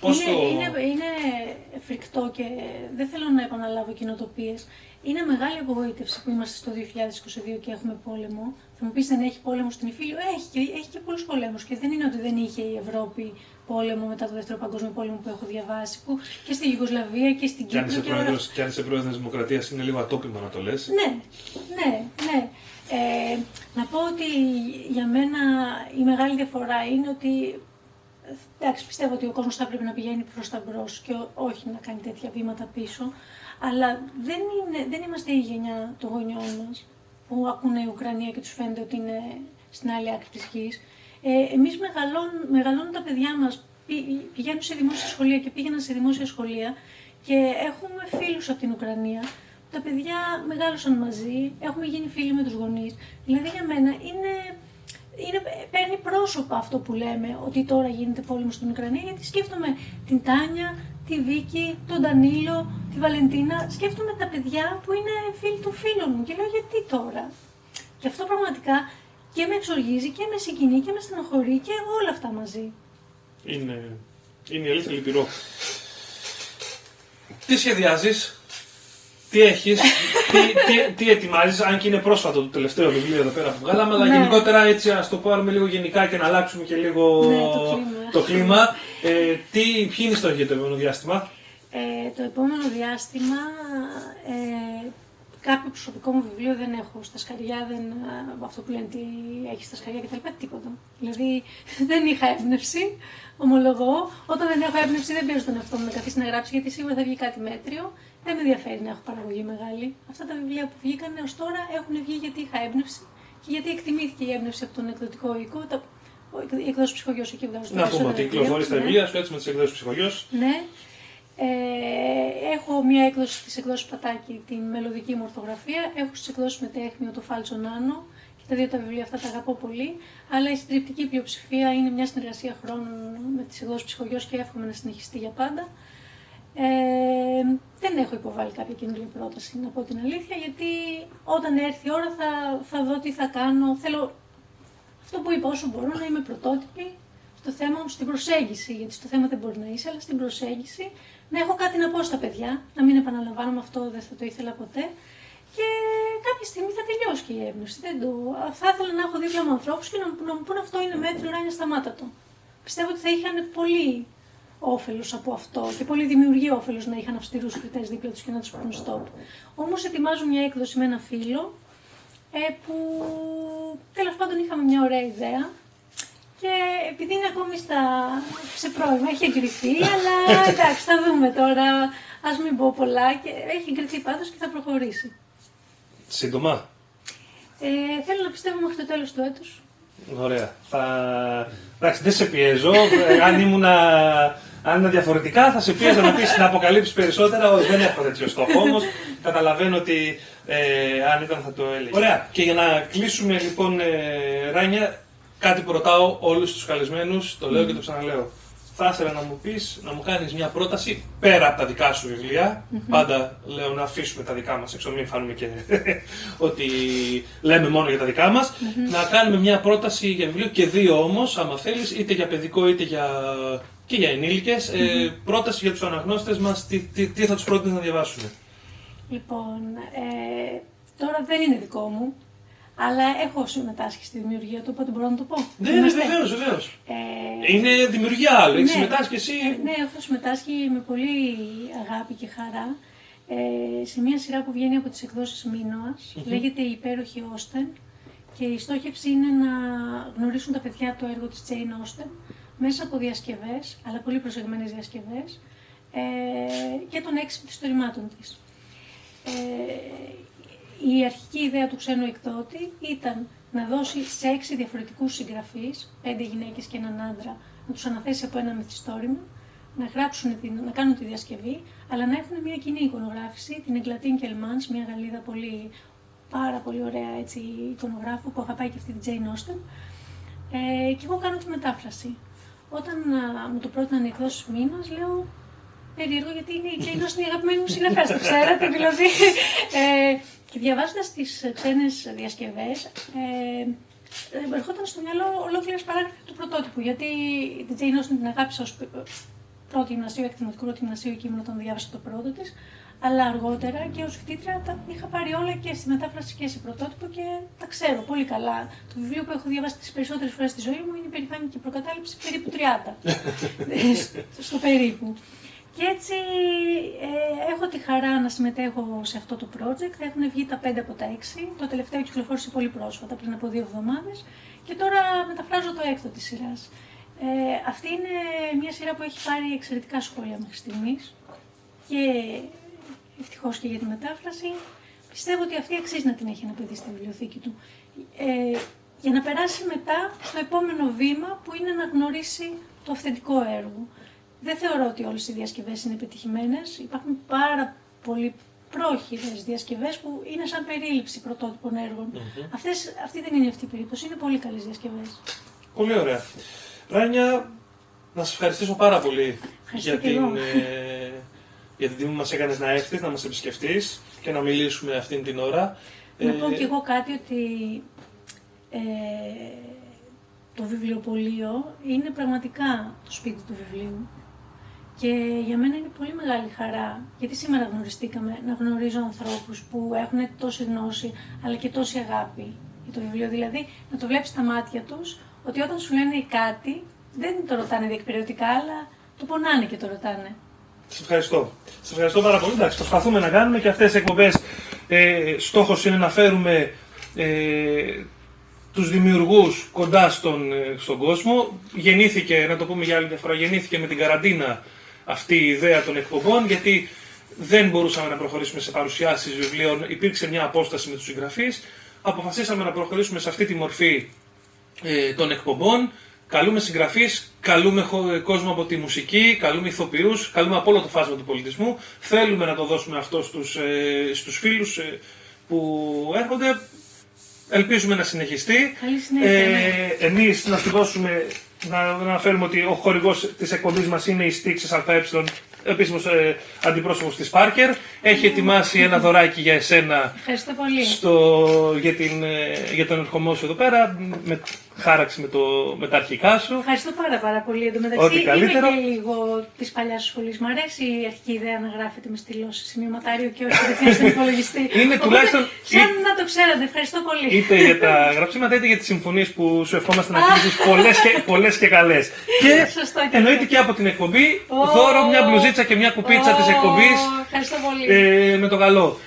Πώς είναι, το... είναι, είναι φρικτό και δεν θέλω να επαναλάβω κοινοτοπίες. Είναι μεγάλη απογοήτευση που είμαστε στο 2022 και έχουμε πόλεμο. Θα μου πεις δεν έχει πόλεμο στην Ιφίλιο; Έχει, και- έχει και πολλούς πολέμου. Και δεν είναι ότι δεν είχε η Ευρώπη πόλεμο μετά το δεύτερο παγκόσμιο πόλεμο που έχω διαβάσει. Που και στη Γιουγκοσλαβία και στην Κι αν Κύπρο είσαι και όλα πρόεδρος, κι αν είσαι πρόεδρος της Δημοκρατίας είναι λίγο ατόπιμα να το λες. ναι, ναι, ναι. Ε, να πω ότι για μένα η μεγάλη διαφορά είναι ότι εντάξει, πιστεύω ότι ο κόσμος θα πρέπει να πηγαίνει προς τα μπρος και ό- όχι να κάνει τέτοια βήματα πίσω, αλλά δεν, είναι, δεν είμαστε η γενιά των γονιών μας που ακούνε η Ουκρανία και τους φαίνεται ότι είναι στην άλλη άκρη της γης. Ε, εμείς μεγαλώνουν, μεγαλώνουν τα παιδιά μας, πη- πηγαίνουν σε δημόσια σχολεία και πήγαιναν σε δημόσια σχολεία και έχουμε φίλους από την Ουκρανία τα παιδιά μεγάλωσαν μαζί, έχουμε γίνει φίλοι με τους γονείς. Δηλαδή για μένα είναι, είναι, παίρνει πρόσωπα αυτό που λέμε, ότι τώρα γίνεται πόλεμος στην Ουκρανία, γιατί σκέφτομαι την Τάνια, τη Βίκη, τον Ντανίλο, τη Βαλεντίνα, σκέφτομαι τα παιδιά που είναι φίλοι των φίλων μου και λέω γιατί τώρα; Και αυτό πραγματικά και με εξοργίζει και με συγκινεί και με στενοχωρεί και όλα αυτά μαζί. Είναι, είναι η αλήθεια λυπηρό. Τι σχεδιάζεις, τι έχεις, τι, τι, τι ετοιμάζεις, αν και είναι πρόσφατο το τελευταίο βιβλίο εδώ πέρα που βγάλαμε, αλλά Ναι. γενικότερα έτσι ας το πάρουμε λίγο γενικά και να αλλάξουμε και λίγο Ναι, το κλίμα. το κλίμα. Ε, τι, ποιοι είναι οι στόχοι για το επόμενο διάστημα; Ε, το επόμενο διάστημα ε, κάποιο προσωπικό μου βιβλίο δεν έχω στα σκαριά, δεν, ε, αυτό που λένε τι έχεις στα σκαριά κτλ. Τίποτα. Δηλαδή δεν είχα έμπνευση, ομολογώ. Όταν δεν έχω έμπνευση δεν παίζω τον εαυτό μου να καθίσει να γράψει γιατί σίγουρα θα βγει κάτι μέτριο. Δεν με ενδιαφέρει να έχω παραγωγή μεγάλη. Αυτά τα βιβλία που βγήκαν έω τώρα έχουν βγει γιατί είχα έμπνευση και γιατί εκτιμήθηκε η έμπνευση από τον εκδοτικό οίκο. Τα, η εκδόση ψυχογειό εκεί βγάζουν τα Να πούμε περισσότερα ότι βιβλία. κυκλοφορεί τα Ναι. βιβλία σου έτσι με τις εκδόσεις ψυχογειός. Ναι. Ε, έχω μία έκδοση στις εκδόσεις Πατάκη, την μελωδική μου ορθογραφία. Έχω στις εκδόσεις Μετέχνιο το Φάλτσο Νάνο. Και τα δύο τα βιβλία αυτά τα αγαπώ πολύ. Αλλά η συντριπτική πλειοψηφία είναι μια συνεργασία χρόνων με τις εκδόσεις Ψυχογειός και εύχομαι να συνεχιστεί για πάντα. Ε, δεν έχω υποβάλει κάποια καινούργια πρόταση, να πω την αλήθεια, γιατί όταν έρθει η ώρα θα, θα δω τι θα κάνω. Θέλω αυτό που είπα, όσο μπορώ να είμαι πρωτότυπη στο θέμα, στην προσέγγιση, γιατί στο θέμα δεν μπορεί να είσαι, αλλά στην προσέγγιση, να έχω κάτι να πω στα παιδιά, να μην επαναλαμβάνομαι αυτό, δεν θα το ήθελα ποτέ. Και κάποια στιγμή θα τελειώσει και η έμπνευση. Δεν το... Θα ήθελα να έχω δίπλα μου ανθρώπους και να, μου- να μου πούν αυτό είναι μέτριο, να είναι σταμάτατο. Πιστεύω ότι θα είχαν πολύ όφελος από αυτό και πολύ δημιουργεί όφελος να είχαν αυστηρούς κριτέ δίπλα τους και να τους πούν stop. Όμως ετοιμάζω μια έκδοση με ένα φίλο ε, που τέλος πάντων είχαμε μια ωραία ιδέα και επειδή είναι ακόμη στα, σε πρώιμα, έχει εγκριθεί, αλλά εντάξει, θα δούμε τώρα ας μην πω πολλά και έχει εγκριθεί πάντως και θα προχωρήσει. Σύντομα; Ε, θέλω να πιστεύω μέχρι το τέλος του έτους. Ωραία. Θα... Εντάξει, δεν σε πιέζω. Ε, αν ήμουν αν είναι διαφορετικά, θα σε πίεζα να πεις να αποκαλύψεις περισσότερα. Όχι, δεν έχω τέτοιο στόχο όμως. Καταλαβαίνω ότι ε, αν ήταν θα το έλεγες. Ωραία. Και για να κλείσουμε λοιπόν, ε, Ράνια, κάτι που ρωτάω όλους τους καλεσμένους, το λέω και το ξαναλέω. Θα ήθελα να μου πεις, να μου κάνεις μια πρόταση πέρα από τα δικά σου βιβλια Πάντα λέω να αφήσουμε τα δικά μας έξω, μην φάνουμε και ότι λέμε μόνο για τα δικά μας. Να κάνουμε μια πρόταση για βιβλίο και δύο όμως, άμα θέλεις, είτε για παιδικό είτε για και για ενήλικες. Ε, πρόταση για τους αναγνώστες μας, τι, τι, τι θα τους πρότεινε να διαβάσουν. Λοιπόν, ε, τώρα δεν είναι δικό μου, αλλά έχω συμμετάσχει στη δημιουργία του, οπότε μπορώ να το πω. Ναι, ναι, βεβαίως, βεβαίως. Ε, είναι δημιουργία άλλο, έχεις ναι, συμμετάσχει εσύ; Ναι, έχω συμμετάσχει με πολύ αγάπη και χαρά ε, σε μια σειρά που βγαίνει από τις εκδόσεις Μίνωας, λέγεται «Η υπέροχη Όστεν» και η στόχευση είναι να γνωρίσουν τα παιδιά το έργο της Jane Austen μέσα από διασκευές, αλλά πολύ προσεγμένες διασκευές, ε, και των έξι πιστορημάτων της. Ε, η αρχική ιδέα του ξένου εκδότη ήταν να δώσει σε έξι διαφορετικούς συγγραφείς, πέντε γυναίκες και έναν άντρα, να τους αναθέσει από ένα μυθιστόρημα, να, γράψουν, να κάνουν τη διασκευή, αλλά να έχουν μια κοινή εικονογράφηση, την Εγκλατίν Κελμάνς, μια Γαλλίδα πολύ, πάρα πολύ ωραία έτσι, εικονογράφου που αγαπάει και αυτή την Jane Austen. Ε, και εγώ κάνω τη μετάφραση. Όταν α, μου το πρότειναν οι εκδόσει μήνας, λέω περίεργο γιατί είναι η Jane Austen η αγαπημένη μου συγγραφέα, το ξέρατε δηλαδή. Ε, και διαβάζοντας τις ξένες διασκευές, ε, ερχόταν στο μυαλό ολόκληρες παράγραφοι του πρωτότυπου. Γιατί την Jane Austen την αγάπησα ως πρώτο γυμνασίο, εκτιμητικό πρώτο γυμνασίο εκείνο όταν διάβασα το πρώτο της αλλά αργότερα και ως φοιτήτρια τα είχα πάρει όλα και στη μετάφραση και σε πρωτότυπο και τα ξέρω πολύ καλά. Το βιβλίο που έχω διαβάσει τις περισσότερες φορές στη ζωή μου είναι η περηφάνικη προκατάληψη περίπου 30, στο περίπου. Και έτσι ε, έχω τη χαρά να συμμετέχω σε αυτό το project. Έχουν βγει τα 5 από τα 6. Το τελευταίο κυκλοφόρησε πολύ πρόσφατα, πριν από δύο εβδομάδες. Και τώρα μεταφράζω το έκτο της σειράς. Ε, αυτή είναι μια σειρά που έχει πάρει εξαιρετικά σχόλια μέχρι στιγμής. Και ευτυχώς και για τη μετάφραση. Πιστεύω ότι αυτή αξίζει να την έχει ένα παιδί στη βιβλιοθήκη του. Ε, για να περάσει μετά στο επόμενο βήμα που είναι να γνωρίσει το αυθεντικό έργο. Δεν θεωρώ ότι όλες οι διασκευές είναι πετυχημένες. Υπάρχουν πάρα πολλοί πρόχειρες διασκευές που είναι σαν περίληψη πρωτότυπων έργων. Mm-hmm. Αυτές, αυτή δεν είναι αυτή η περίπτωση, είναι πολύ καλές διασκευές. Πολύ ωραία. Ράνια, να σας ευχαριστήσω πάρα πολύ για την, ε, για την τιμή μας έκανες να έρθεις, να μας επισκεφτείς και να μιλήσουμε αυτήν την ώρα. Να ε, πω κι εγώ κάτι ότι ε, το βιβλιοπωλείο είναι πραγματικά το σπίτι του βιβλίου. Και για μένα είναι πολύ μεγάλη χαρά, γιατί σήμερα γνωριστήκαμε, να γνωρίζω ανθρώπους που έχουν τόση γνώση, αλλά και τόση αγάπη για το βιβλίο. Δηλαδή, να το βλέπεις στα μάτια τους, ότι όταν σου λένε κάτι, δεν το ρωτάνε διεκπαιρεωτικά, αλλά το πονάνε και το ρωτάνε. Σας ευχαριστώ. Σας ευχαριστώ πάρα πολύ. Εντάξει, προσπαθούμε να κάνουμε και αυτές τι εκπομπές. Ε, Στόχος είναι να φέρουμε ε, τους δημιουργούς κοντά στον, ε, στον κόσμο. Γεννήθηκε, να το πούμε για άλλη μια φορά, γεννήθηκε με την καραντίνα αυτή η ιδέα των εκπομπών, γιατί δεν μπορούσαμε να προχωρήσουμε σε παρουσιάσεις βιβλίων, υπήρξε μια απόσταση με τους συγγραφείς. Αποφασίσαμε να προχωρήσουμε σε αυτή τη μορφή ε, των εκπομπών. Καλούμε συγγραφείς, καλούμε κόσμο από τη μουσική, καλούμε ηθοποιούς, καλούμε από όλο το φάσμα του πολιτισμού. Θέλουμε να το δώσουμε αυτό στους ε, στους φίλους ε, που έρχονται. Ελπίζουμε να συνεχιστεί. Καλή συνέχεια, ε, ναι. Εμείς να σου δώσουμε, να, να αναφέρουμε ότι ο χορηγός της εκπομπής μας είναι η Στίξης ΑΕ επίσημος ε, αντιπρόσωπος της Πάρκερ. Έχει ετοιμάσει ένα δωράκι για εσένα Ευχαριστώ πολύ. Στο, για, την, ε, για τον ερχομό σου εδώ πέρα. Με, χάραξη με, το, με τα αρχικά σου. Ευχαριστώ πάρα, πάρα πολύ. Εν τω μεταξύ, είμαι και λίγο της παλιάς σχολής. Μ' αρέσει η αρχική ιδέα να γράφετε με στυλώσεις σημειωματάριο και όχι κατευθείαν στον υπολογιστή. Είναι τουλάχιστον. Σαν να το ξέρατε. Ευχαριστώ πολύ. Είτε για τα γραψίματα είτε για τις συμφωνίες που σου ευχόμαστε να κλείσει πολλές και, και καλές. και εννοείται και από την εκπομπή δώρο μια μπλουζίτσα και μια κουπίτσα της εκπομπής. Ευχαριστώ πολύ. Ε, με το καλό.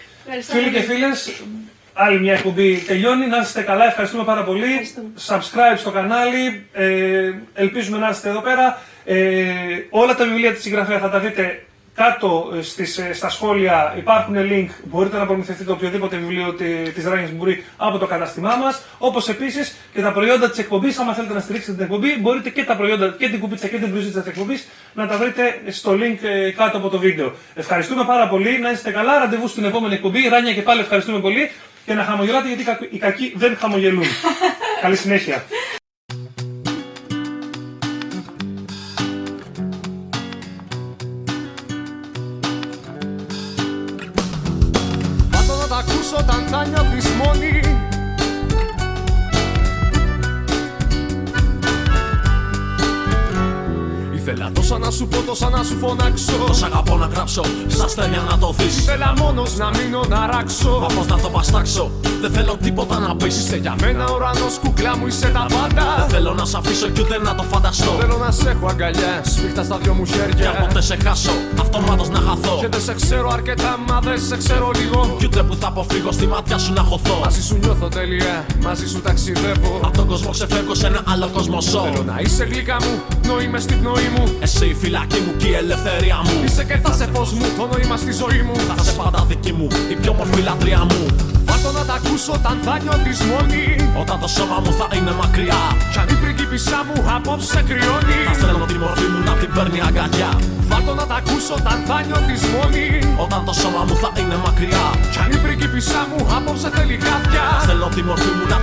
Φίλοι και φίλες, άλλη μια εκπομπή τελειώνει. Να είστε καλά, ευχαριστούμε πάρα πολύ. Subscribe στο κανάλι. Ε, ελπίζουμε να είστε εδώ πέρα. Ε, όλα τα βιβλία της συγγραφέα θα τα δείτε κάτω ε, στις, ε, στα σχόλια υπάρχουν link, μπορείτε να προμηθευτείτε οποιοδήποτε βιβλίο τη- της Ράνιας Μπουρή από το καταστημά μας, όπως επίσης και τα προϊόντα της εκπομπής, άμα θέλετε να στηρίξετε την εκπομπή, μπορείτε και τα προϊόντα και την κουπίτσα και την μπλουζίτσα της εκπομπής να τα βρείτε στο link ε, κάτω από το βίντεο. Ευχαριστούμε πάρα πολύ, να είστε καλά, ραντεβού στην επόμενη εκπομπή. Ράνια και πάλι ευχαριστούμε πολύ και να χαμογελάτε γιατί οι κακ- οι κακοί δεν χαμογελούν. Καλή συνέχεια. Σου πω, τόσα να σου φωνάξω. Σ' αγαπώ να γράψω, στα αστέρια να το δεις Ήθελα μόνος να μείνω να ράξω. Μα πώς να το βαστάξω, δεν θέλω τίποτα να πεις Είσαι για μένα. Ουρανός κουκλά μου είσαι τα Δεν πάντα θέλω να σ' αφήσω κι ούτε να το φανταστώ. Θέλω να σε έχω αγκαλιάς, σφίχτα στα δυο μου Και χέρια αν ποτέ σε χάσω, αυτομάτως να χαθώ. Και δεν σε ξέρω αρκετά, μα δεν σε ξέρω λίγο. Κι ούτε που θα αποφύγω στη μάτια σου να χωθώ. Μαζί σου νιώθω τέλεια, μαζί σου ταξιδεύω. Απ' τον κόσμο ξεφεύγω σε ένα άλλο κόσμο ζω. Θέλω να είσαι γλυκά μου, πνοή μες στην πνοή μου. Εσύ η φυλακή μου και η ελευθερία μου. Είσαι και θα σε φως μου, το νόημα στη ζωή μου. Θα είσαι πάντα δική μου, η πιο μορφή λατρεία μου Βάτω να τα ακούσω όταν θα νιώθεις μόνη. Όταν το σώμα μου θα είναι μακριά Κι αν η πριγκίπισσά μου απόψε κρυώνει. Θα στέλνω τη μορφή μου να την παίρνει αγκαλιά. Βάτω να τα ακούσω όταν θα νιώθεις μόνη. Όταν το σώμα μου θα είναι μακριά Κι αν η πριγκίπισσά μου απόψε θέλει χάδια. Στέλνω τη μορφή μου να